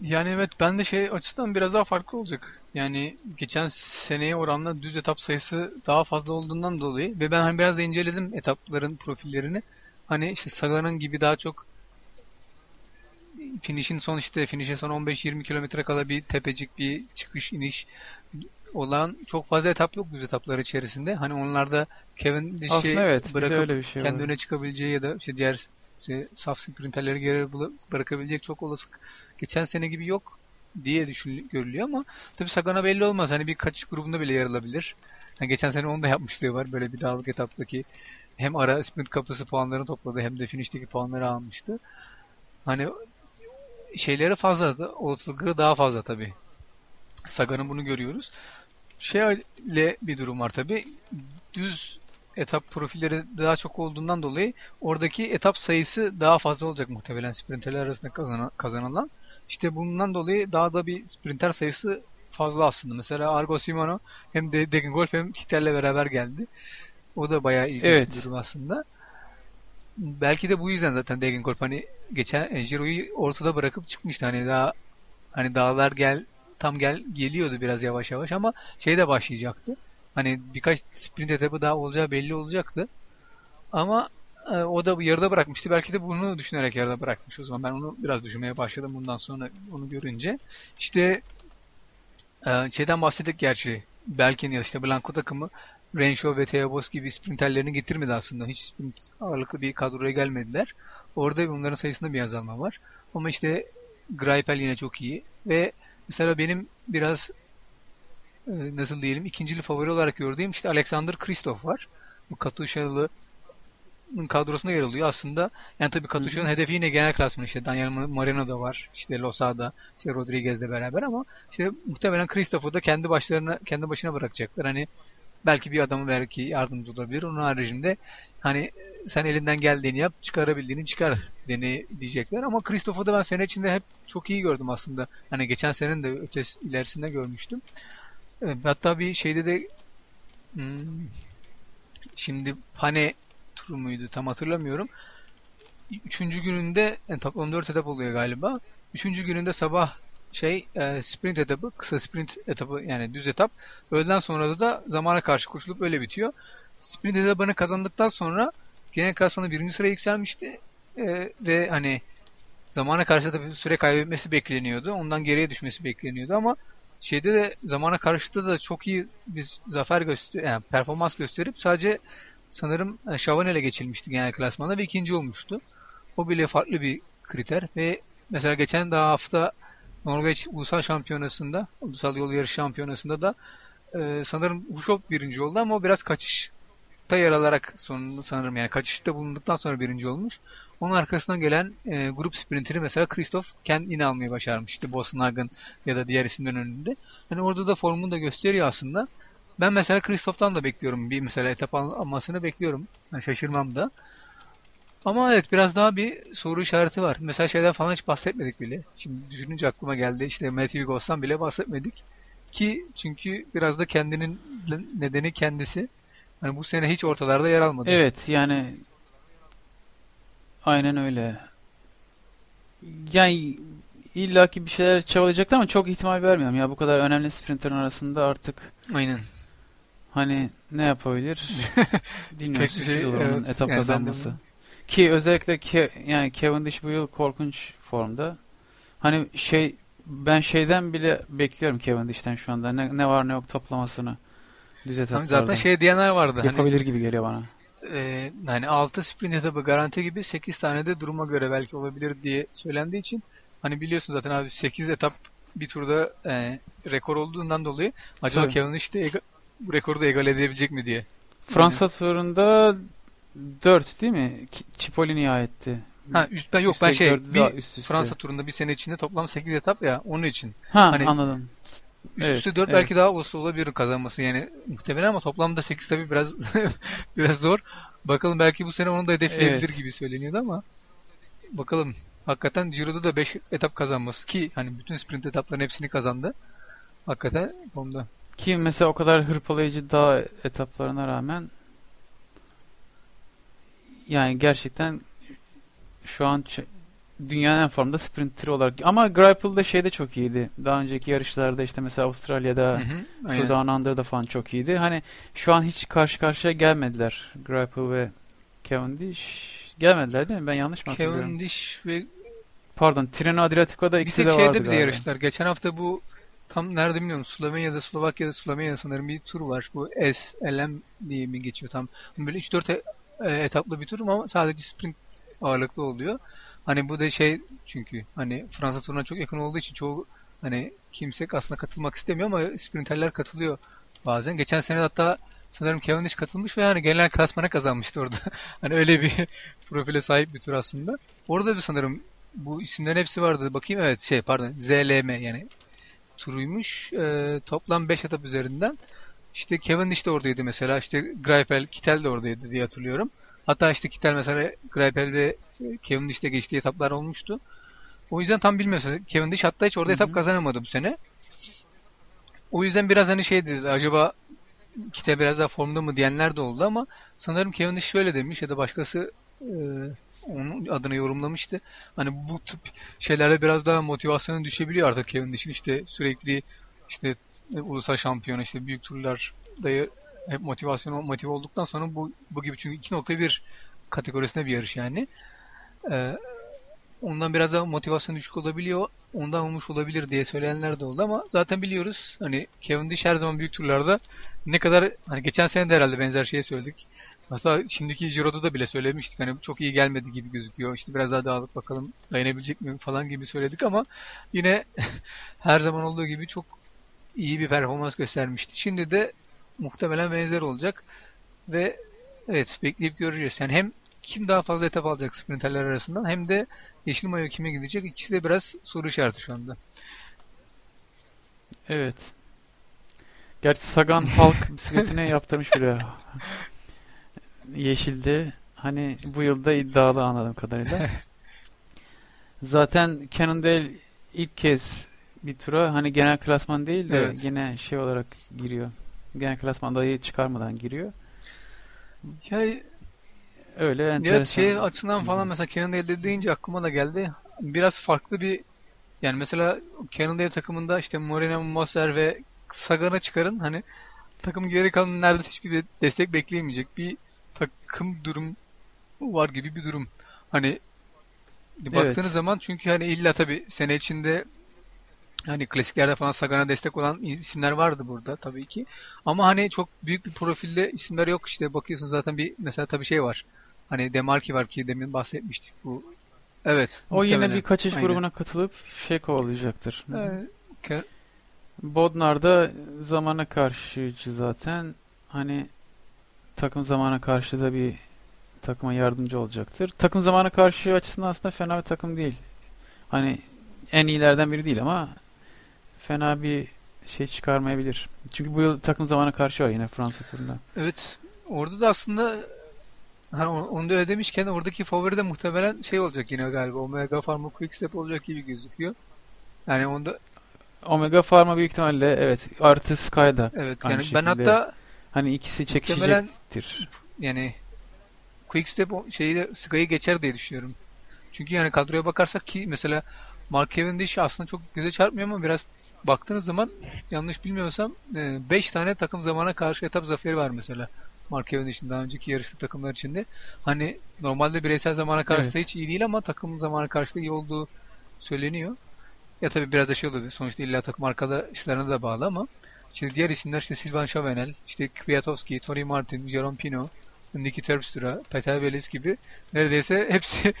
yani evet ben de şey açısından biraz daha farklı olacak. Yani geçen seneye oranla düz etap sayısı daha fazla olduğundan dolayı ve ben hani biraz da inceledim etapların profillerini. Hani işte Sagan'ın gibi daha çok finish'in son işte finish'e son 15-20 kilometre kala bir tepecik bir çıkış iniş olan çok fazla etap yok düz etaplar içerisinde. Hani onlarda Kevin Aslında evet, bırakıp öyle bir şey kendi var. öne çıkabileceği ya da işte diğer işte saf sprinterleri geri bırakabilecek çok olasılık geçen sene gibi yok diye düşün görülüyor ama tabii Sagan'a belli olmaz. Hani bir kaçış grubunda bile yer alabilir. Yani geçen sene onu da yapmışlığı var. Böyle bir dağlık etaptaki hem ara sprint kapısı puanlarını topladı hem de finişteki puanları almıştı. Hani şeyleri fazla olasılıkları daha fazla tabii. Sagan'ın bunu görüyoruz. Şeyle bir durum var tabii. Düz etap profilleri daha çok olduğundan dolayı oradaki etap sayısı daha fazla olacak muhtemelen sprinterler arasında kazanan, kazanılan. İşte bundan dolayı daha da bir sprinter sayısı fazla aslında. Mesela Argo Shimano hem de Degengolf hem Kittel'le beraber geldi. O da bayağı ilginç Evet. bir durum aslında. Belki de bu yüzden zaten Degengolf hani geçen Giro'yu ortada bırakıp çıkmıştı. Hani daha hani dağlar gel tam gel geliyordu biraz yavaş yavaş ama şey de başlayacaktı. Hani birkaç sprint etabı daha olacağı belli olacaktı. Ama e, o da yarıda bırakmıştı. Belki de bunu düşünerek yarıda bırakmış o zaman. Ben onu biraz düşünmeye başladım bundan sonra onu görünce. İşte e, şeyden bahsettik gerçi. Belki ya işte Blanco takımı Renshaw ve Theo Boss gibi sprinterlerini getirmedi aslında. Hiç sprint ağırlıklı bir kadroya gelmediler. Orada bunların sayısında bir azalma var. Ama işte Greipel yine çok iyi. Ve mesela benim biraz e, nasıl diyelim ikincili favori olarak gördüğüm işte Alexander Kristoff var. Bu Katuşalı kadrosunda yer alıyor aslında. Yani tabii Katuşa'nın hedefi yine genel klasman işte Daniel Moreno da var. işte Losada, işte Rodriguez'le beraber ama işte muhtemelen Kristoff'u da kendi başlarına kendi başına bırakacaklar. Hani belki bir adamı belki yardımcı olabilir. Onun haricinde hani sen elinden geldiğini yap, çıkarabildiğini çıkar deni diyecekler. Ama Kristoff'u da ben sene içinde hep çok iyi gördüm aslında. Hani geçen senenin de ötesi ilerisinde görmüştüm. Evet, hatta bir şeyde de hmm, şimdi Pane turu muydu tam hatırlamıyorum. Üçüncü gününde yani toplam dört etap oluyor galiba. Üçüncü gününde sabah şey e, sprint etabı, kısa sprint etabı yani düz etap. Öğleden sonra da, da zamana karşı koşulup öyle bitiyor. Sprint etabını kazandıktan sonra genel klasmanda birinci sıraya yükselmişti. E, ve hani zamana karşı da süre kaybetmesi bekleniyordu. Ondan geriye düşmesi bekleniyordu ama şeyde de zamana karşıda da çok iyi bir zafer göster yani performans gösterip sadece sanırım e, Chavanel'e geçilmişti genel klasmanda ve ikinci olmuştu. O bile farklı bir kriter ve mesela geçen daha hafta Norveç Ulusal Şampiyonası'nda, Ulusal Yol Yarış Şampiyonası'nda da e, sanırım Huşov birinci oldu ama o biraz kaçışta yer alarak sonunda sanırım yani kaçışta bulunduktan sonra birinci olmuş. Onun arkasından gelen e, grup sprinteri mesela Christoph kendi yine almayı başarmıştı. Bosnagen ya da diğer isimlerin önünde. Hani orada da formunu da gösteriyor aslında. Ben mesela Christoph'tan da bekliyorum. Bir mesela etap al- almasını bekliyorum. Yani şaşırmam da. Ama evet biraz daha bir soru işareti var. Mesela şeyden falan hiç bahsetmedik bile. Şimdi düşününce aklıma geldi. İşte Matthew Goss'tan bile bahsetmedik. Ki çünkü biraz da kendinin nedeni kendisi. Hani bu sene hiç ortalarda yer almadı. Evet yani aynen öyle. Yani illaki bir şeyler çabalayacaklar ama çok ihtimal vermiyorum ya bu kadar önemli sprinterın arasında artık Aynen. hani ne yapabilir bilmiyorum sürpriz şey, olur onun evet. etap Yani kazanması. Ki özellikle Ke yani Cavendish bu yıl korkunç formda. Hani şey ben şeyden bile bekliyorum Cavendish'ten şu anda ne, ne var ne yok toplamasını düz Hani etaplarda. zaten şey diyenler vardı. Hani yapabilir gibi geliyor bana. e, hani 6 sprint etabı garanti gibi 8 tane de duruma göre belki olabilir diye söylendiği için hani biliyorsun zaten abi 8 etap bir turda e, rekor olduğundan dolayı acaba Tabii. Kevin işte ega- bu rekoru da egal edebilecek mi diye. Fransa turunda 4 değil mi? Cipollini'ye aitti. Ha üst, ben yok ben Üstelik şey dördü bir üst üste. Fransa turunda bir sene içinde toplam 8 etap ya onun için. Ha hani- anladım. Üst Evet, üste 4 evet. belki daha olsa olabilir kazanması yani muhtemelen ama toplamda 8 tabii biraz biraz zor. Bakalım belki bu sene onu da hedefleyebilir Evet. gibi söyleniyordu ama bakalım. Hakikaten Giro'da da 5 etap kazanması ki hani bütün sprint etapların hepsini kazandı. Hakikaten onda. Ki mesela o kadar hırpalayıcı dağ etaplarına rağmen yani gerçekten şu an dünyanın en formda sprinter olarak ama Greipel de şeyde çok iyiydi. Daha önceki yarışlarda işte mesela Avustralya'da. Tour Down Under'da falan çok iyiydi. Hani şu an hiç karşı karşıya gelmediler Greipel ve Cavendish. Gelmediler değil mi? Ben yanlış mı hatırlıyorum? Cavendish ve Pardon, Tirreno Adriatico'da bir ikisi de vardı şeyde bir de galiba. yarıştılar. Geçen hafta bu tam nerede bilmiyorum. Slovenya'da, Slovakya'da, Slovenya'da sanırım bir tur var. Bu SLM diye mi geçiyor tam. Böyle 3-4 e- e, etaplı bir tur ama sadece sprint ağırlıklı oluyor. Hani bu da şey çünkü hani Fransa turuna çok yakın olduğu için çoğu hani kimse aslında katılmak istemiyor ama sprinterler katılıyor bazen. Geçen sene hatta sanırım Cavendish katılmış ve hani genel klasmana kazanmıştı orada. hani öyle bir profile sahip bir tur aslında. Orada da sanırım bu isimlerin hepsi vardı. Bakayım evet şey pardon ZLM yani turuymuş. Ee, toplam 5 etap üzerinden. İşte Cavendish de oradaydı mesela. İşte Greipel, Kittel de oradaydı diye hatırlıyorum. Hatta işte Kittel mesela Greipel ve e, Cavendish'te geçtiği etaplar olmuştu. O yüzden tam bilmiyorsun. Cavendish hatta hiç orada etap kazanamadı bu sene. O yüzden biraz hani şey dedi acaba Kittel biraz daha formda mı diyenler de oldu ama sanırım Cavendish şöyle demiş ya da başkası e, onun adını yorumlamıştı. Hani bu tip şeylerde biraz daha motivasyonu düşebiliyor artık Cavendish'in işte sürekli işte ulusal şampiyona işte büyük turlarda hep motivasyon motive olduktan sonra bu bu gibi çünkü 2.1 kategorisinde bir yarış yani. Ee, ondan biraz daha motivasyon düşük olabiliyor. Ondan olmuş olabilir diye söyleyenler de oldu ama zaten biliyoruz hani Cavendish her zaman büyük turlarda ne kadar hani geçen sene de herhalde benzer şeyi söyledik. Hatta şimdiki Giro'da da bile söylemiştik. Hani çok iyi gelmedi gibi gözüküyor. İşte biraz daha dağılıp bakalım dayanabilecek mi falan gibi söyledik ama yine her zaman olduğu gibi çok iyi bir performans göstermişti. Şimdi de muhtemelen benzer olacak ve evet bekleyip göreceğiz. Yani hem kim daha fazla etap alacak sprinterler arasından hem de yeşil mayo kime gidecek ikisi de biraz soru işareti şu anda. Evet. Gerçi Sagan halk bisikletine yaptırmış bile. Yeşilde. Hani bu yılda iddialı anladığım kadarıyla. Zaten Cannondale ilk kez bir tura hani genel klasman değil de Evet. yine şey olarak giriyor. Genel klasman adayı çıkarmadan giriyor. Ya, Öyle ya enteresan. şey açısından falan mesela Cannondale deyince aklıma da geldi. Biraz farklı bir yani mesela Cannondale takımında işte Moreno, Moser ve Sagan'ı çıkarın hani takım geri kalan neredeyse hiçbir destek bekleyemeyecek bir takım durum var gibi bir durum. Hani baktığınız Evet. zaman çünkü hani illa tabii sene içinde hani klasiklerde falan Sagan'a destek olan isimler vardı burada tabii ki. Ama hani çok büyük bir profilde isimler yok işte bakıyorsun zaten bir mesela tabii şey var. Hani Demarki var ki demin bahsetmiştik bu. Evet. O yine muhtemelen. bir kaçış Aynen. grubuna katılıp şey kovalayacaktır. Ee, Bodnar da zamana karşıcı zaten. Hani takım zamana karşı da bir takıma yardımcı olacaktır. Takım zamana karşı açısından aslında fena bir takım değil. Hani en iyilerden biri değil ama fena bir şey çıkarmayabilir. Çünkü bu yıl takım zamana karşı var yine Fransa turunda. Evet. Orada da aslında hani onu da öyle demişken oradaki favori de muhtemelen şey olacak yine galiba. Omega Pharma Quickstep olacak gibi gözüküyor. Yani onda Omega Pharma büyük ihtimalle evet artı Sky'da. evet yani ben şekilde. hatta Hani ikisi çekişecektir. yani Quickstep şeyi de Sky'ı geçer diye düşünüyorum. Çünkü yani kadroya bakarsak ki mesela Mark Cavendish aslında çok göze çarpmıyor ama biraz baktığınız zaman yanlış bilmiyorsam 5 tane takım zamana karşı etap zaferi var mesela. Mark Cavendish'in daha önceki yarışlı takımlar içinde. Hani normalde bireysel zamana karşı Evet. hiç iyi değil ama takım zamana karşı da iyi olduğu söyleniyor. Ya tabii biraz da şey oluyor. Sonuçta illa takım arkadaşlarına da bağlı ama şimdi diğer isimler işte Silvan Chavanel, işte Kwiatkowski, Tony Martin, Jerome Pino, Niki Terpstra, Peter Veles gibi neredeyse hepsi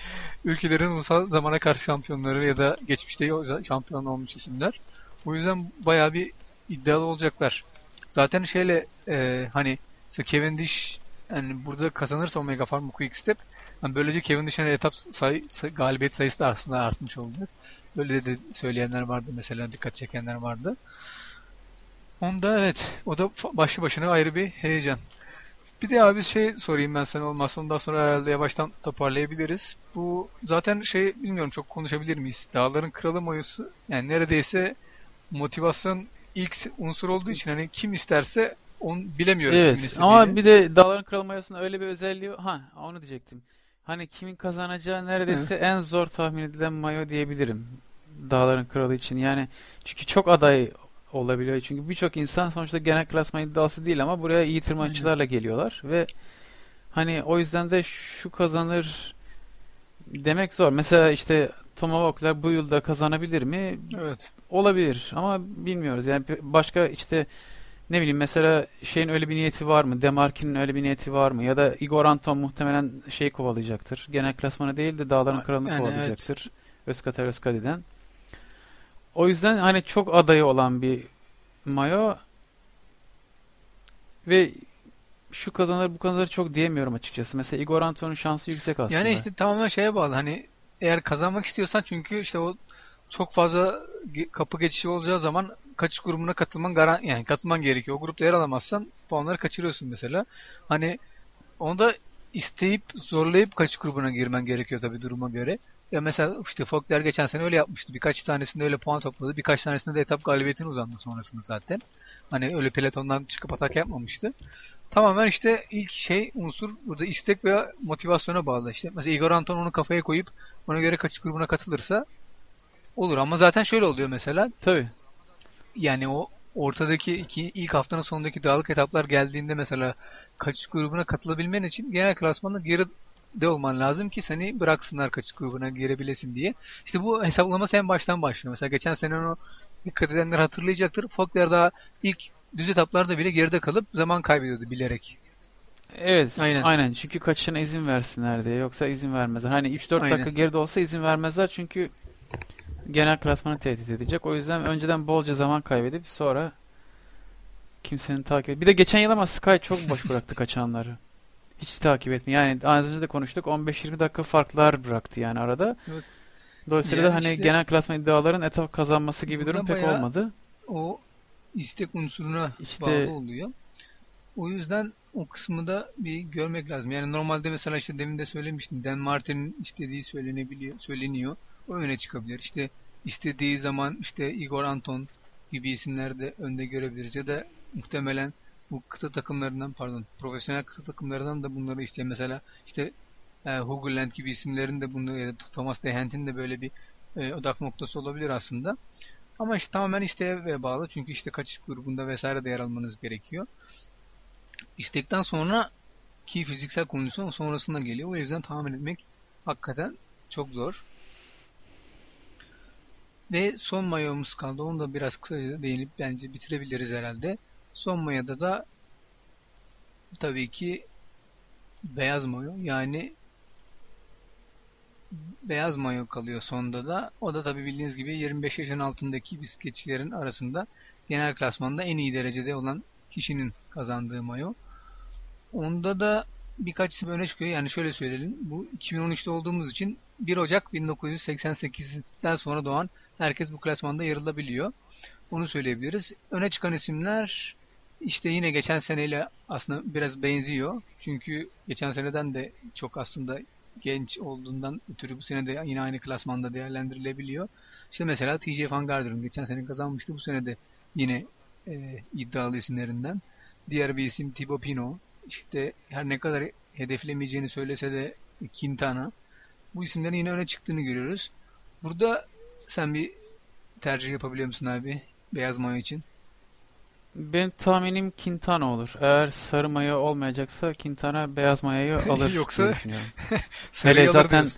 ülkelerin ulusal zamana karşı şampiyonları ya da geçmişte şampiyon olmuş isimler. O yüzden bayağı bir iddialı olacaklar. Zaten şeyle e, hani mesela Cavendish yani burada kazanırsa Omega Pharma Quick Step yani böylece Cavendish'in etap say, say- galibiyet sayısı da aslında artmış olacak. Böyle de söyleyenler vardı mesela dikkat çekenler vardı. Onda evet o da başlı başına ayrı bir heyecan. Bir de abi şey sorayım ben sana olmazsa ondan sonra herhalde yavaştan toparlayabiliriz. Bu zaten şey bilmiyorum çok konuşabilir miyiz? Dağların Kralı mayosu yani neredeyse motivasyon ilk unsur olduğu için hani kim isterse onu bilemiyoruz Evet ama bir de Dağların Kralı mayosunda öyle bir özelliği ha onu diyecektim. Hani kimin kazanacağı neredeyse en zor tahmin edilen mayo diyebilirim. Dağların Kralı için. Yani çünkü çok aday olabiliyor. Çünkü birçok insan sonuçta genel klasman iddiası değil ama buraya iyi tırmanışçılarla geliyorlar ve hani o yüzden de şu kazanır demek zor. Mesela işte Tomahawk'lar bu yılda kazanabilir mi? Evet. Olabilir ama bilmiyoruz. Yani başka işte ne bileyim mesela şeyin öyle bir niyeti var mı? Demarkin'in öyle bir niyeti var mı? Ya da Igor Anton muhtemelen şey kovalayacaktır. Genel klasmanı değil de Dağların Kralı'nı Yani kovalayacaktır. Özkater Özkadi'den. O yüzden hani çok adayı olan bir mayo ve şu kazanır bu kazanır çok diyemiyorum açıkçası. Mesela Igor Anton'un şansı yüksek aslında. Yani işte tamamen şeye bağlı. Hani eğer kazanmak istiyorsan çünkü işte o çok fazla kapı geçişi olacağı zaman kaçış grubuna katılman garan yani katılman gerekiyor. O grupta yer alamazsan puanları kaçırıyorsun mesela. Hani onu da isteyip zorlayıp kaçış grubuna girmen gerekiyor tabii duruma göre. Ya mesela işte Faulkner geçen sene öyle yapmıştı. Birkaç tanesinde öyle puan topladı. Birkaç tanesinde de etap galibiyetine uzandı sonrasında zaten. Hani öyle pelotondan çıkıp atak yapmamıştı. Tamamen işte ilk şey unsur burada istek veya motivasyona bağlı işte. Mesela Igor Anton onu kafaya koyup ona göre kaçış grubuna katılırsa olur ama zaten şöyle oluyor mesela Tabii. yani o ortadaki iki, ilk haftanın sonundaki dağlık etaplar geldiğinde mesela kaçış grubuna katılabilmen için genel klasmanda geride olman lazım ki seni bıraksınlar kaçış grubuna girebilesin diye. İşte bu hesaplaması en baştan başlıyor. Mesela geçen sene o dikkat edenler hatırlayacaktır. Faulkner daha ilk düz etaplarda bile geride kalıp zaman kaybediyordu bilerek. Evet, Aynen. aynen. Çünkü kaçışına izin versinler diye. Yoksa izin vermezler. Hani 3-4 Aynen. dakika geride olsa izin vermezler çünkü genel klasmanı tehdit edecek. O yüzden önceden bolca zaman kaybedip sonra kimsenin takip et. Bir de geçen yıl ama Sky çok boş bıraktı kaçanları. Hiç takip etmiyor. Yani az önce de konuştuk. 15-20 dakika farklar bıraktı yani arada. Evet. Dolayısıyla Yani da hani işte- genel klasman iddiaların etap kazanması gibi durum pek olmadı. o istek unsuruna İşte- bağlı oluyor. O yüzden o kısmı da bir görmek lazım. Yani normalde mesela işte demin de söylemiştim. Dan Martin'in istediği söylenebiliyor, söyleniyor. O öne çıkabilir. İşte istediği zaman işte Igor Anton gibi isimler de önde görebiliriz. Ya da muhtemelen bu kıta takımlarından pardon profesyonel kıta takımlarından da bunları isteyen mesela işte e, Hugo Land gibi isimlerin de bunu ya da Thomas Dehent'in de böyle bir e, odak noktası olabilir aslında. Ama işte tamamen isteğe bağlı. Çünkü işte kaçış grubunda vesaire de yer almanız gerekiyor. İstekten sonra ki fiziksel kondisyon sonrasında geliyor. O yüzden tahmin etmek hakikaten çok zor. Ve son mayomuz kaldı. Onu da biraz kısaca değinip bence bitirebiliriz herhalde. Son mayoda da tabii ki beyaz mayo. Yani beyaz mayo kalıyor sonda da. O da tabii bildiğiniz gibi 25 yaşın altındaki bisikletçilerin arasında genel klasmanda en iyi derecede olan kişinin kazandığı mayo. Onda da birkaç isim öne çıkıyor. Yani şöyle söyleyelim. Bu 2013'te olduğumuz için 1 Ocak 1988'den sonra doğan herkes bu klasmanda yer alabiliyor. Onu söyleyebiliriz. Öne çıkan isimler işte yine geçen seneyle aslında biraz benziyor. Çünkü geçen seneden de çok aslında genç olduğundan ötürü bu sene de yine aynı klasmanda değerlendirilebiliyor. İşte mesela TJ Van Garderen geçen sene kazanmıştı. Bu sene de yine e, iddialı isimlerinden. Diğer bir isim Thibaut Pinot. İşte her ne kadar hedeflemeyeceğini söylese de Quintana. Bu isimlerin yine öne çıktığını görüyoruz. Burada sen bir tercih yapabiliyor musun abi? Beyaz mayo için. Benim tahminim Quintana olur. Eğer sarı maya olmayacaksa Quintana beyaz mayayı alır Yoksa diye düşünüyorum. Hele zaten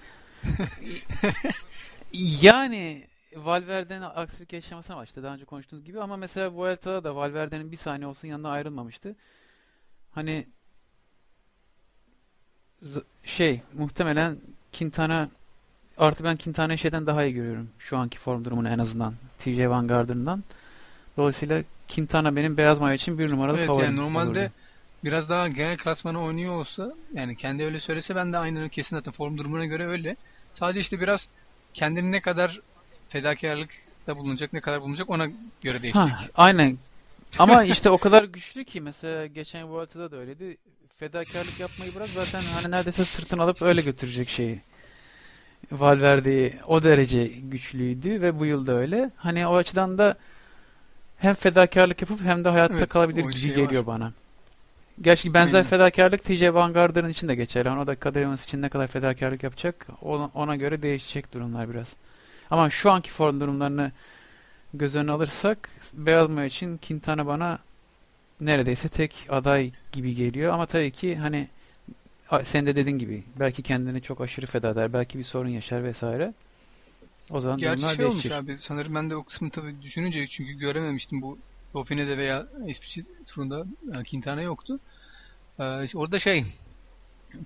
yani Valverde'nin aksilik yaşamasına var işte daha önce konuştuğumuz gibi ama mesela Vuelta'da da Valverde'nin bir saniye olsun yanına ayrılmamıştı. Hani z- şey muhtemelen Quintana artı ben Quintana'yı şeyden daha iyi görüyorum şu anki form durumunu en azından TJ Van Garden'dan. Dolayısıyla Quintana benim beyaz mayo için bir numaralı Evet favorim yani normalde olurdu. biraz daha genel klasmanı oynuyor olsa yani kendi öyle söylese ben de aynı kesin zaten form durumuna göre öyle. Sadece işte biraz kendini ne kadar fedakarlıkta bulunacak ne kadar bulunacak ona göre değişecek. Ha, aynen. Ama işte o kadar güçlü ki mesela geçen Vuelta'da da öyleydi. Fedakarlık yapmayı bırak zaten hani neredeyse sırtını alıp öyle götürecek şeyi. Valverde'yi o derece güçlüydü ve bu yıl da öyle. Hani o açıdan da hem fedakarlık yapıp hem de hayatta Evet, kalabilir gibi şey geliyor var. bana. Gerçi benzer Aynen. fedakarlık TJ Van için de geçerli. Yani o da Evans için ne kadar fedakarlık yapacak ona, ona göre değişecek durumlar biraz. Ama şu anki form durumlarını göz önüne alırsak beyaz mayo için Quintana bana neredeyse tek aday gibi geliyor. Ama tabii ki hani sen de dediğin gibi belki kendini çok aşırı feda eder. Belki bir sorun yaşar vesaire. O zaman Gerçi şey olmuş değişir. abi sanırım ben de o kısmı tabii düşününce çünkü görememiştim bu Dauphine'de veya İsviçre turunda yani Quintana yoktu. Ee, işte orada şey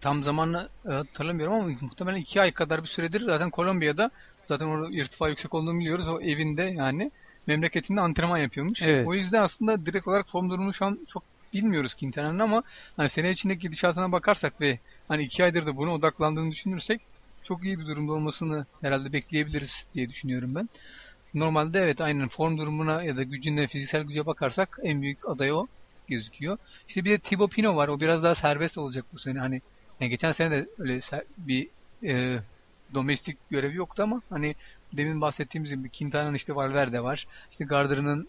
tam zamanla e, hatırlamıyorum ama muhtemelen iki ay kadar bir süredir zaten Kolombiya'da zaten orada irtifa yüksek olduğunu biliyoruz. O evinde yani memleketinde antrenman yapıyormuş. Evet. O yüzden aslında direkt olarak form durumunu şu an çok bilmiyoruz Quintana'nın ama hani sene içindeki gidişatına bakarsak ve hani iki aydır da buna odaklandığını düşünürsek çok iyi bir durumda olmasını herhalde bekleyebiliriz diye düşünüyorum ben. Normalde evet aynen form durumuna ya da gücüne, fiziksel güce bakarsak en büyük aday o gözüküyor. İşte bir de Thibaut Pinot var. O biraz daha serbest olacak bu sene. Hani yani geçen sene de öyle bir e, domestik görevi yoktu ama hani demin bahsettiğimiz gibi Quintana'nın işte Valverde var. İşte Garder'ın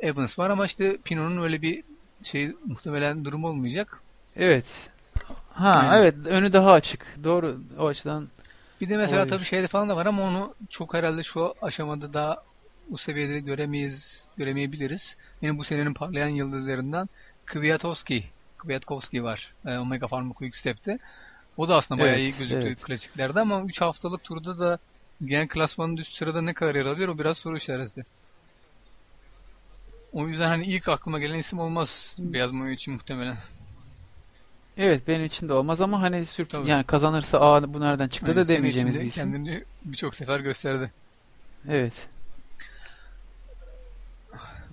Evans var ama işte Pinot'un öyle bir şey muhtemelen durum olmayacak. Evet. Ha Aynen. evet önü daha açık. Doğru o açıdan. Bir de mesela Olabilir. tabii şeyde falan da var ama onu çok herhalde şu aşamada daha bu seviyede göremeyiz, göremeyebiliriz. Yine bu senenin parlayan yıldızlarından Kwiatkowski, Kwiatkowski var. E, Omega Pharma Quick Step'te. O da aslında bayağı Evet, iyi gözüktü evet. klasiklerde ama 3 haftalık turda da genel klasmanın üst sırada ne kadar yer alıyor o biraz soru işareti. O yüzden hani ilk aklıma gelen isim olmaz Beyaz Mayo için muhtemelen. Evet benim için de olmaz ama hani sürpriz Tabii. yani kazanırsa aa bu nereden çıktı Aynen, da demeyeceğimiz bir isim. Kendini birçok sefer gösterdi. Evet.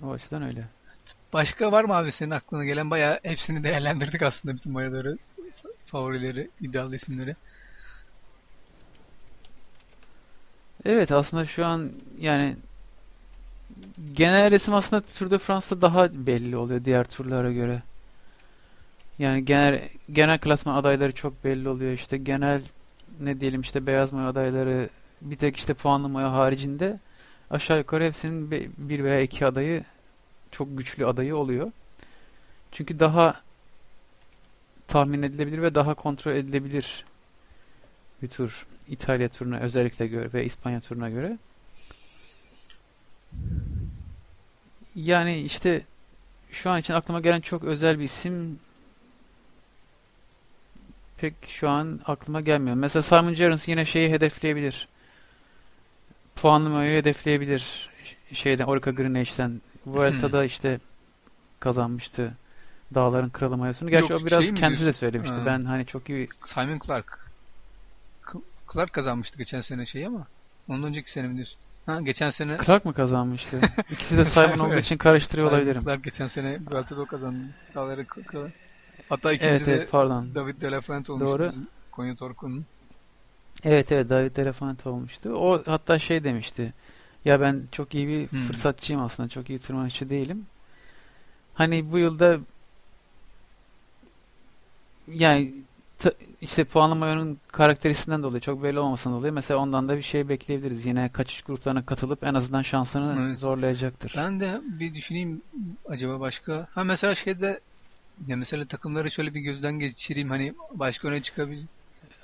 O açıdan öyle. Başka var mı abi senin aklına gelen bayağı hepsini değerlendirdik aslında bütün mayaları, favorileri, ideal isimleri. Evet aslında şu an yani genel resim aslında Tour de France'da daha belli oluyor diğer turlara göre. Yani genel genel klasman adayları çok belli oluyor işte genel ne diyelim işte beyaz mayo adayları bir tek işte puanlı mayo haricinde aşağı yukarı hepsinin bir veya iki adayı çok güçlü adayı oluyor. Çünkü daha tahmin edilebilir ve daha kontrol edilebilir bir tur. İtalya turuna özellikle göre ve İspanya turuna göre. Yani işte şu an için aklıma gelen çok özel bir isim pek şu an aklıma gelmiyor. Mesela Simon Gerrans yine şeyi hedefleyebilir. Puanlı mayoyu hedefleyebilir. Şeyden Orica Green Edge'den. Vuelta'da işte kazanmıştı. Dağların Kralı mayosunu. Gerçi Yok, o biraz şey kendisi de söylemişti. Ha. Ben hani çok iyi Simon Clark. Clark kazanmıştı geçen sene şey ama ondan önceki sene mi diyorsun? Ha geçen sene Clark mı kazanmıştı? İkisi de Simon olduğu için karıştırıyor Simon olabilirim. Clark geçen sene Vuelta'da o kazandı. Dağları kralı. Hatta ikinci Evet de evet pardon. David de la Fuente olmuştu Doğru. bizim Konya Torku'nun. Evet evet David Elefant olmuştu. O hatta şey demişti. Ya ben çok iyi bir Hmm. fırsatçıyım aslında. Çok iyi tırmanışçı değilim. Hani bu yılda yani işte puanlama oyunun karakteristiğinden dolayı çok belli olmamasından dolayı mesela ondan da bir şey bekleyebiliriz. Yine kaçış gruplarına katılıp en azından şansını Evet. zorlayacaktır. Ben de bir düşüneyim acaba başka. Ha mesela şeyde ya mesela takımları şöyle bir gözden geçireyim hani başka öne çıkabilir.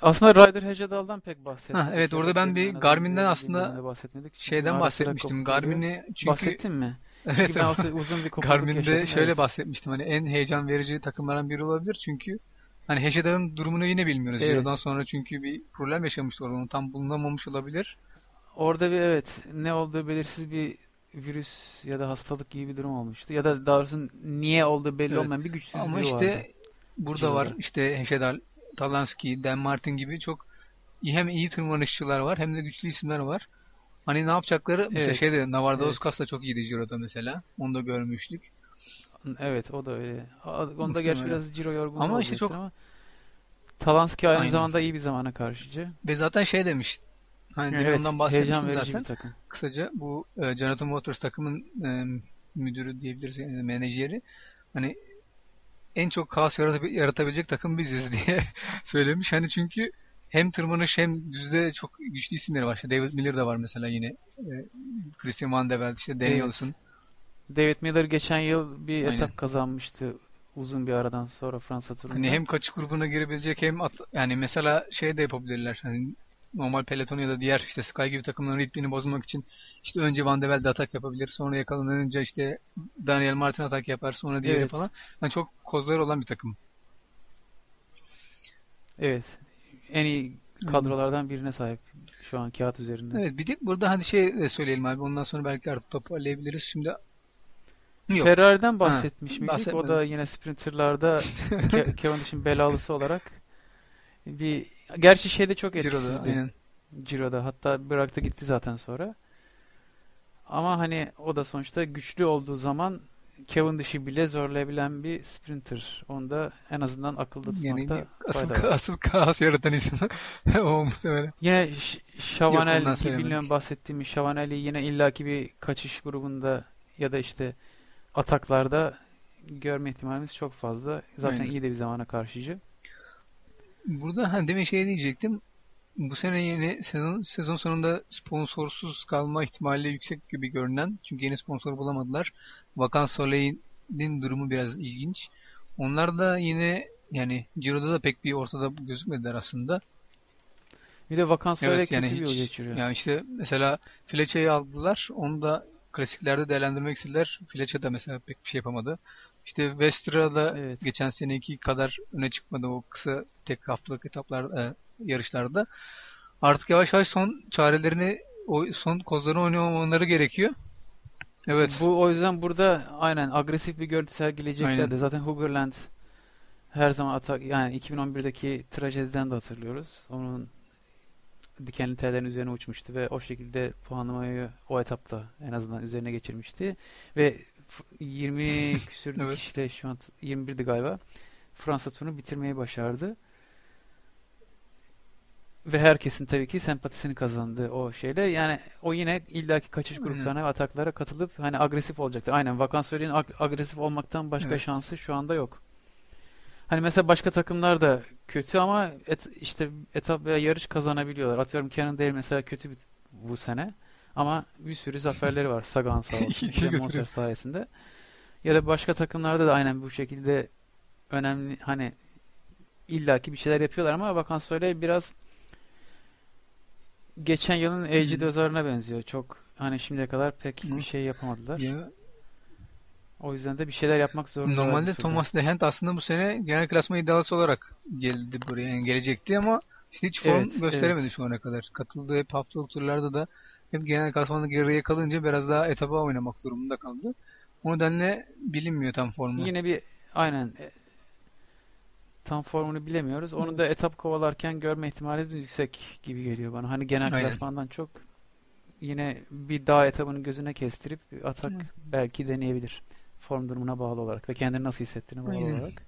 Aslında Ryder Hecedal'dan pek bahsetmedik. Ha, evet, orada ben bir en azından Garmin'den aslında bahsetmedik. Şeyden ara bahsetmiştim. Garmin'i çünkü Bahsettin mi? evet Çünkü uzun bir Garmin'de yaşadım. şöyle Evet. bahsetmiştim. Hani en heyecan verici takımlardan biri olabilir çünkü hani Heşedal'ın durumunu yine bilmiyoruz. Evet. Ciro'dan sonra çünkü bir problem yaşamıştı orada. Onu tam bulunamamış olabilir. Orada bir evet ne olduğu belirsiz bir virüs ya da hastalık gibi bir durum olmuştu. Ya da doğrusu niye olduğu belli Evet. olmayan bir güçsüzlüğü Ama vardı. işte burada Ciro'da. var. işte Heşedal, Talanski, Dan Martin gibi çok hem iyi tırmanışçılar var hem de güçlü isimler var. Hani ne yapacakları mesela Evet, şeyde Navarro evet. Da çok iyiydi Ciro'da mesela. Onu da görmüştük. Evet o da öyle. Onda gerçi biraz Ciro yorgunluğu Ama işte çok- ama Talanski aynı Aynen. zamanda iyi bir zamana karşıcı. Ve zaten şey demiş. Hani Evet, ondan heyecan bahsetmiştim zaten. bir takım. Kısaca bu e, Jonathan Waters takımın e, müdürü diyebiliriz yani menajeri. Hani en çok kaos yaratabi- yaratabilecek takım biziz diye söylemiş. Hani çünkü hem tırmanış hem düzde çok güçlü isimleri var. İşte David Miller de var mesela yine. E, Christian Van de Velde, işte Danielson. David Miller geçen yıl bir Aynen. etap kazanmıştı uzun bir aradan sonra Fransa turunda. Hani hem kaçış grubuna girebilecek hem at, yani mesela şey de yapabilirler. Hani normal peloton ya da diğer işte Sky gibi takımların ritmini bozmak için işte önce Van de Velde atak yapabilir. Sonra yakalanınca işte Daniel Martin atak yapar. Sonra diğeri Evet. falan. Hani çok kozları olan bir takım. Evet. En iyi kadrolardan birine sahip şu an kağıt üzerinde. Evet bir de burada hani şey de söyleyelim abi. Ondan sonra belki artık toparlayabiliriz. Şimdi Yok. Ferrari'den bahsetmiş miydik? O da yine sprinterlarda Cavendish'in belalısı olarak bir gerçi şeyde çok Ciro'da etkisizdi. aynen. Ciro'da hatta bıraktı gitti zaten sonra. Ama hani o da sonuçta güçlü olduğu zaman Cavendish'i bile zorlayabilen bir sprinter. Onu da en azından akılda tutmakta asıl, fayda var. asıl kaos yaratan isim o muhtemelen. Yine Ş- Yok, Chavanel ondan ki bilmiyorum bahsettiğim Chavanel'i yine illaki bir kaçış grubunda ya da işte ataklarda görme ihtimalimiz çok fazla. Zaten Aynen. iyi de bir zamana karşıcı. Burada hani demin şey diyecektim. Bu sene yeni sezon sezon sonunda sponsorsuz kalma ihtimali yüksek gibi görünen. Çünkü yeni sponsor bulamadılar. Vakan Soleil'in durumu biraz ilginç. Onlar da yine yani Ciro'da da pek bir ortada gözükmediler aslında. Bir de Vakan öyle Evet kötü yani bir yol hiç, geçiriyor. yani işte mesela Fletcher'ı aldılar. Onu da klasiklerde değerlendirmek istediler. Fletcher da mesela pek bir şey yapamadı. İşte Vestra da Evet. geçen seneki kadar öne çıkmadı o kısa tek haftalık etaplar e, yarışlarda. Artık yavaş yavaş son çarelerini o son kozlarını oynamaları gerekiyor. Evet. Bu o yüzden burada aynen agresif bir görüntü sergileyecekler Aynen. de. Zaten Hoogerland her zaman atak yani 2011'deki trajediden de hatırlıyoruz. Onun dikenli tellerin üzerine uçmuştu ve o şekilde puanlamayı o etapta en azından üzerine geçirmişti. Ve 20 küsür Evet. kişiyle şu an 21'di galiba. Fransa turunu bitirmeyi başardı. Ve herkesin tabii ki sempatisini kazandı o şeyle. Yani o yine illaki kaçış gruplarına ve ataklara katılıp hani agresif olacaktır. Aynen Vakan Söyleyin ag- agresif olmaktan başka Evet. şansı şu anda yok. Hani mesela başka takımlar da kötü ama et, işte etap veya yarış kazanabiliyorlar. Atıyorum Cannondale mesela kötü bir, bu sene ama bir sürü zaferleri var. Sagan sağ olsun. Monster sayesinde. Ya da başka takımlarda da aynen bu şekilde önemli hani illaki bir şeyler yapıyorlar ama Vakan Söyle biraz geçen yılın Hmm. Dozar'ına benziyor. Çok hani şimdiye kadar pek Hı. bir şey yapamadılar. Ya, O yüzden de bir şeyler yapmak zorundalar. normalde. Thomas Dehent aslında bu sene genel klasman iddialısı olarak geldi buraya yani gelecekti ama işte hiç form Evet, gösteremedi evet. şu ana kadar. Katıldığı hep haftalık turlarda da hep genel klasmanda geriye kalınca biraz daha etaba oynamak durumunda kaldı. O nedenle bilinmiyor tam formu. Yine bir aynen e, tam formunu bilemiyoruz. Onu da etap kovalarken görme ihtimalimiz yüksek gibi geliyor bana. Hani genel Aynen. klasmandan çok yine bir dağ etabını gözüne kestirip bir atak Hı. belki deneyebilir. Form durumuna bağlı olarak ve kendini nasıl hissettiğine bağlı Aynen. olarak.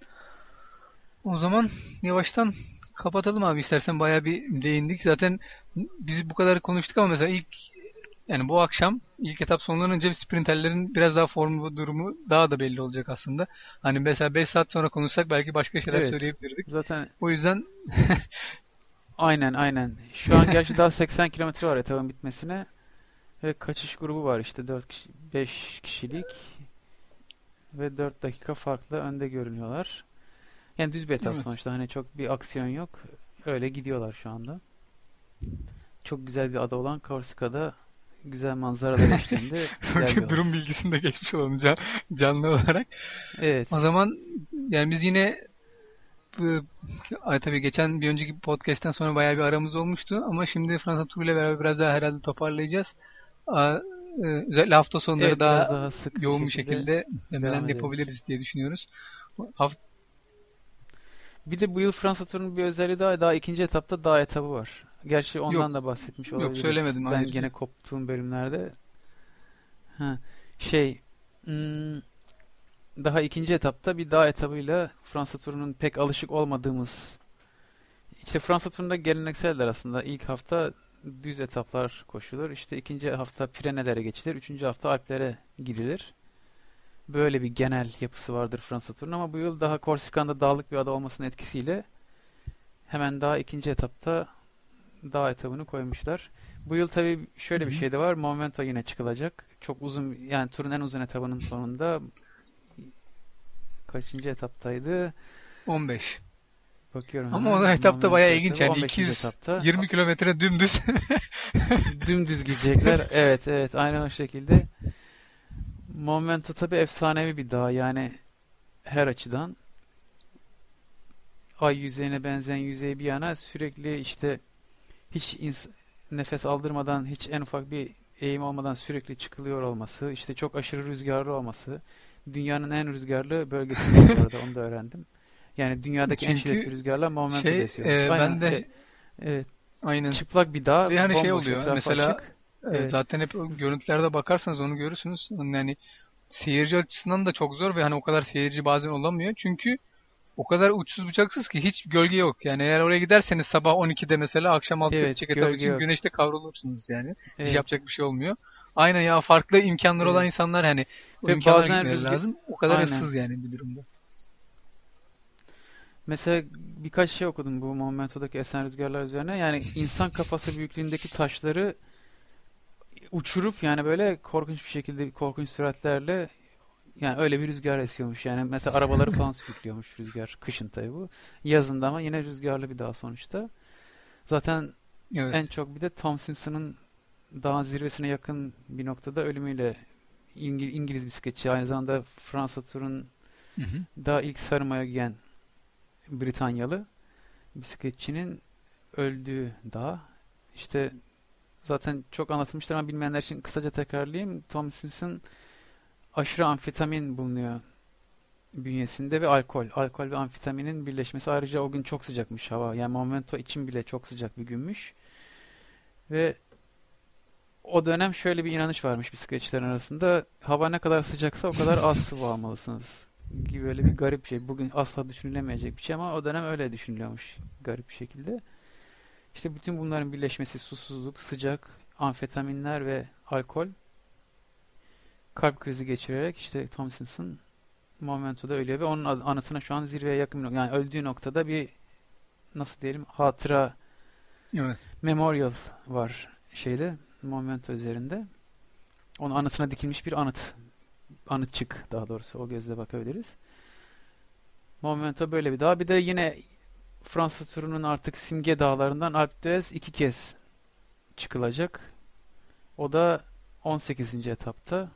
O zaman yavaştan kapatalım abi istersen bayağı bir değindik. Zaten biz bu kadar konuştuk ama mesela ilk yani bu akşam ilk etap sonlanınca sprinterlerin biraz daha formu durumu daha da belli olacak aslında. Hani mesela 5 saat sonra konuşsak belki başka şeyler Evet. söyleyebilirdik. Zaten O yüzden aynen aynen. Şu an gerçi daha 80 kilometre var etapın bitmesine. Ve kaçış grubu var işte 4 kişi, 5 kişilik ve 4 dakika farklı önde görünüyorlar. Yani düz bir etap Evet. sonuçta hani çok bir aksiyon yok. Öyle gidiyorlar şu anda. Çok güzel bir ada olan Korsika'da güzel manzaralar eşliğinde ilerliyorlar. durum bilgisini de geçmiş olalım can- canlı olarak. Evet. O zaman yani biz yine ay tabii geçen bir önceki podcast'ten sonra bayağı bir aramız olmuştu ama şimdi Fransa turu ile beraber biraz daha herhalde toparlayacağız. Aa, e, özellikle hafta sonları Evet, daha, daha sık yoğun bir şekilde şekilde yapabiliriz diye düşünüyoruz. Hafta, Bir de bu yıl Fransa turunun bir özelliği daha, daha ikinci etapta dağ etabı var. Gerçi ondan da bahsetmiş yok, olabiliriz. söylemedim, Ben hayır. gene koptuğum bölümlerde. Ha, şey, hmm, daha ikinci etapta bir dağ etabıyla Fransa turunun pek alışık olmadığımız işte Fransa turunda gelenekseller aslında. İlk hafta düz etaplar koşulur. İşte ikinci hafta Pirenelere geçilir. Üçüncü hafta Alplere gidilir. Böyle bir genel yapısı vardır Fransa turunun ama bu yıl daha Korsikan'da dağlık bir ada olmasının etkisiyle hemen daha ikinci etapta dağ etabını koymuşlar. Bu yıl tabii şöyle bir şey de var. Momento yine çıkılacak. Çok uzun yani turun en uzun etabının sonunda kaçıncı etaptaydı? 15. Bakıyorum Ama hemen. o etapta bayağı ilginç yani 15. etapta. 220 kilometre dümdüz. Dümdüz gidecekler. Evet evet aynen o şekilde. Momento tabii efsanevi bir dağ yani her açıdan. Ay yüzeyine benzeyen yüzey bir yana sürekli işte hiç nefes aldırmadan hiç en ufak bir eğim olmadan sürekli çıkılıyor olması, işte çok aşırı rüzgarlı olması. Dünyanın en rüzgarlı bölgesi bu arada onu da öğrendim. Yani dünyadaki en Çünkü şiddetli rüzgarlar Momento'da şey, esiyormuş. e, Aynen, ben de- evet, Aynen. çıplak bir dağ, Ve hani şey oluyor, mesela- açık. Ee, Evet. Zaten hep görüntülerde bakarsanız onu görürsünüz. Yani seyirci açısından da çok zor ve hani o kadar seyirci bazen olamıyor. Çünkü o kadar uçsuz bucaksız ki hiç gölge yok. Yani eğer oraya giderseniz sabah 12'de mesela akşam 6'da Evet, çek etap için yok. güneşte kavrulursunuz yani. Hiç Evet. yapacak bir şey olmuyor. Aynen ya farklı imkanları olan Evet. insanlar hani Ve bazen rüzgar- lazım. O kadar Aynen. ıssız yani bir durumda. Mesela birkaç şey okudum bu Momento'daki esen rüzgarlar üzerine. Yani insan kafası büyüklüğündeki taşları uçurup yani böyle korkunç bir şekilde korkunç süratlerle yani öyle bir rüzgar esiyormuş. Yani mesela arabaları falan sürüklüyormuş rüzgar. Kışın tabii bu. Yazında ama yine rüzgarlı bir dağ sonuçta. Zaten Evet. en çok bir de Tom Simpson'ın dağın zirvesine yakın bir noktada ölümüyle İngil- İngiliz bisikletçi aynı zamanda Fransa turun Hı hı. daha ilk sarı mayo giyen Britanyalı bisikletçinin öldüğü dağ. İşte zaten çok anlatılmıştır ama bilmeyenler için kısaca tekrarlayayım. Tom Simpson aşırı amfetamin bulunuyor bünyesinde ve alkol. Alkol ve amfetaminin birleşmesi ayrıca o gün çok sıcakmış hava. Yani Momento için bile çok sıcak bir günmüş. Ve o dönem şöyle bir inanış varmış bisikletçilerin arasında. Hava ne kadar sıcaksa o kadar az sıvı almalısınız gibi böyle bir garip şey. Bugün asla düşünülemeyecek bir şey ama o dönem öyle düşünülüyormuş garip bir şekilde. İşte bütün bunların birleşmesi susuzluk, sıcak, amfetaminler ve alkol kalp krizi geçirerek işte Tom Simpson Momento'da ölüyor ve onun anısına şu an zirveye yakın bir yani öldüğü noktada bir nasıl diyelim hatıra Evet. memorial var şeyde Momento üzerinde. Onun anısına dikilmiş bir anıt. Anıtçık daha doğrusu o gözle bakabiliriz. Momento böyle bir dağ. Bir de yine Fransa turunun artık simge dağlarından Alpe d'Huez iki kez çıkılacak. O da 18. etapta.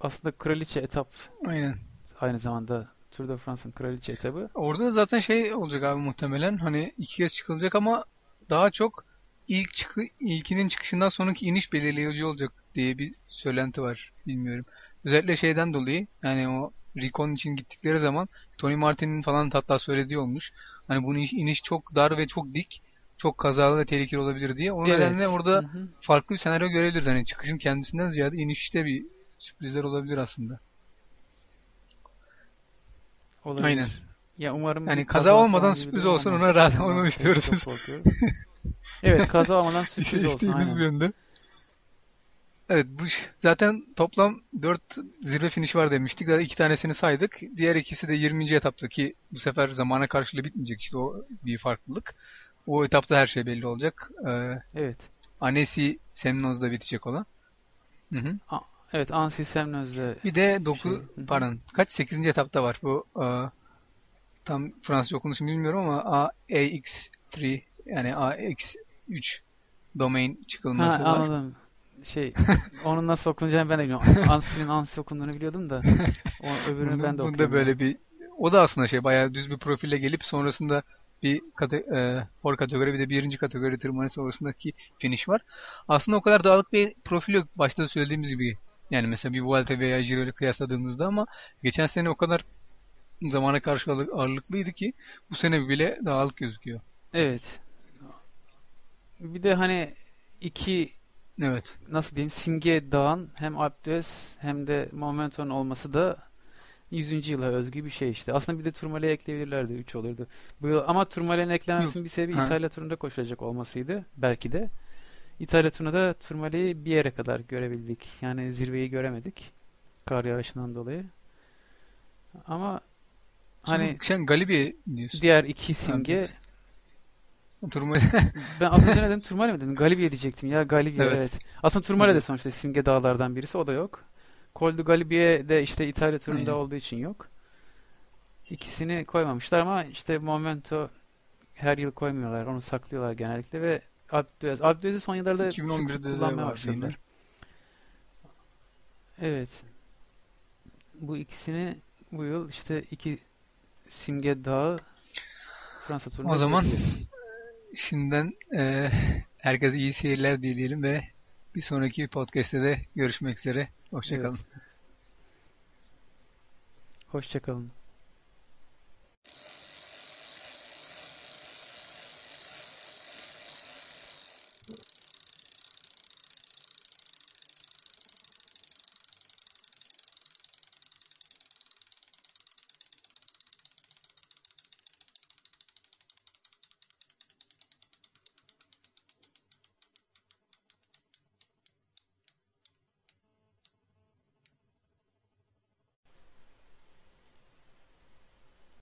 Aslında kraliçe etap Aynen. aynı zamanda Tour de France'ın kraliçe etabı. Orada da zaten şey olacak abi muhtemelen hani iki kez çıkılacak ama daha çok ilk çıkı, ilkinin çıkışından sonraki iniş belirleyici olacak diye bir söylenti var. Bilmiyorum. Özellikle şeyden dolayı yani o Recon için gittikleri zaman Tony Martin'in falan hatta söylediği olmuş. Hani bu iniş, çok dar ve çok dik. Çok kazalı ve tehlikeli olabilir diye. O Evet. nedenle orada Hı hı. farklı bir senaryo görebiliriz. Hani çıkışın kendisinden ziyade inişte bir sürprizler olabilir aslında. Olabilir. Aynen. Ya umarım Yani bir kaza falan olmadan sürpriz olsun, ona Ondan onu istiyoruz. evet kaza olmadan sürpriz olsun. Aynen. bu yönde. Evet bu zaten toplam 4 zirve finish var demiştik. Zaten iki tanesini saydık. Diğer ikisi de 20. etaptaki bu sefer zamana karşılığı bitmeyecek işte o bir farklılık. O etapta her şey belli olacak. Ee, Evet. Annecy Semnoz'da bitecek olan. Hı hı. Evet Ansi Semnöz'le Bir de 9 Şey, hı. pardon kaç 8. etapta var bu e, tam Fransızca okunuşunu bilmiyorum ama AX3 yani AX3 domain Ha, çıkılması var. anladım. Şey, onun nasıl okunacağını ben de bilmiyorum. Ansi'nin Ansi okunduğunu biliyordum da. O öbürünü Bunda, ben de bunda okuyamıyorum. böyle bir o da aslında şey bayağı düz bir profille gelip sonrasında bir kate, e, for kategori bir de birinci kategori tırmanış sonrasındaki finish var. Aslında o kadar dağılık bir profil yok başta da söylediğimiz gibi. Yani mesela bir Vuelta veya Giro ile kıyasladığımızda ama geçen sene o kadar zamana karşı ağırlık- ağırlıklıydı ki bu sene bile dağılık gözüküyor. Evet. Bir de hani iki Evet. nasıl diyeyim simge dağın hem d'Huez hem de Momento'nun olması da 100. yıla özgü bir şey işte. Aslında bir de Tourmale'ye ekleyebilirlerdi. 3 olurdu. Bu yıl, ama Tourmale'nin eklenmesinin bir sebebi Ha. İtalya turunda koşulacak olmasıydı. Belki de. İtalya turunda da Tourmale'yi bir yere kadar görebildik. Yani zirveyi göremedik. Kar yağışından dolayı. Ama hani Hani sen Galibiye diyorsun. diğer iki simge Turma ben az önce ne dedim? Tourmale mi dedim? Galibiye diyecektim ya. Galibiye Evet. evet. Aslında Tourmale de sonuçta simge dağlardan birisi. O da yok. Col de Galibiye de işte İtalya turunda Aynen. olduğu için yok. İkisini koymamışlar ama işte Momento her yıl koymuyorlar. Onu saklıyorlar genellikle ve. Alpe d'Huez'i son yıllarda sık sık 2011'de de kullanmaya başladılar. Evet. Bu ikisini bu yıl işte iki simge dağı Fransa turunda O zaman göreceğiz. Şimdiden e, herkese iyi seyirler dileyelim ve bir sonraki podcast'te de görüşmek üzere. Hoşçakalın. Evet. Hoşçakalın.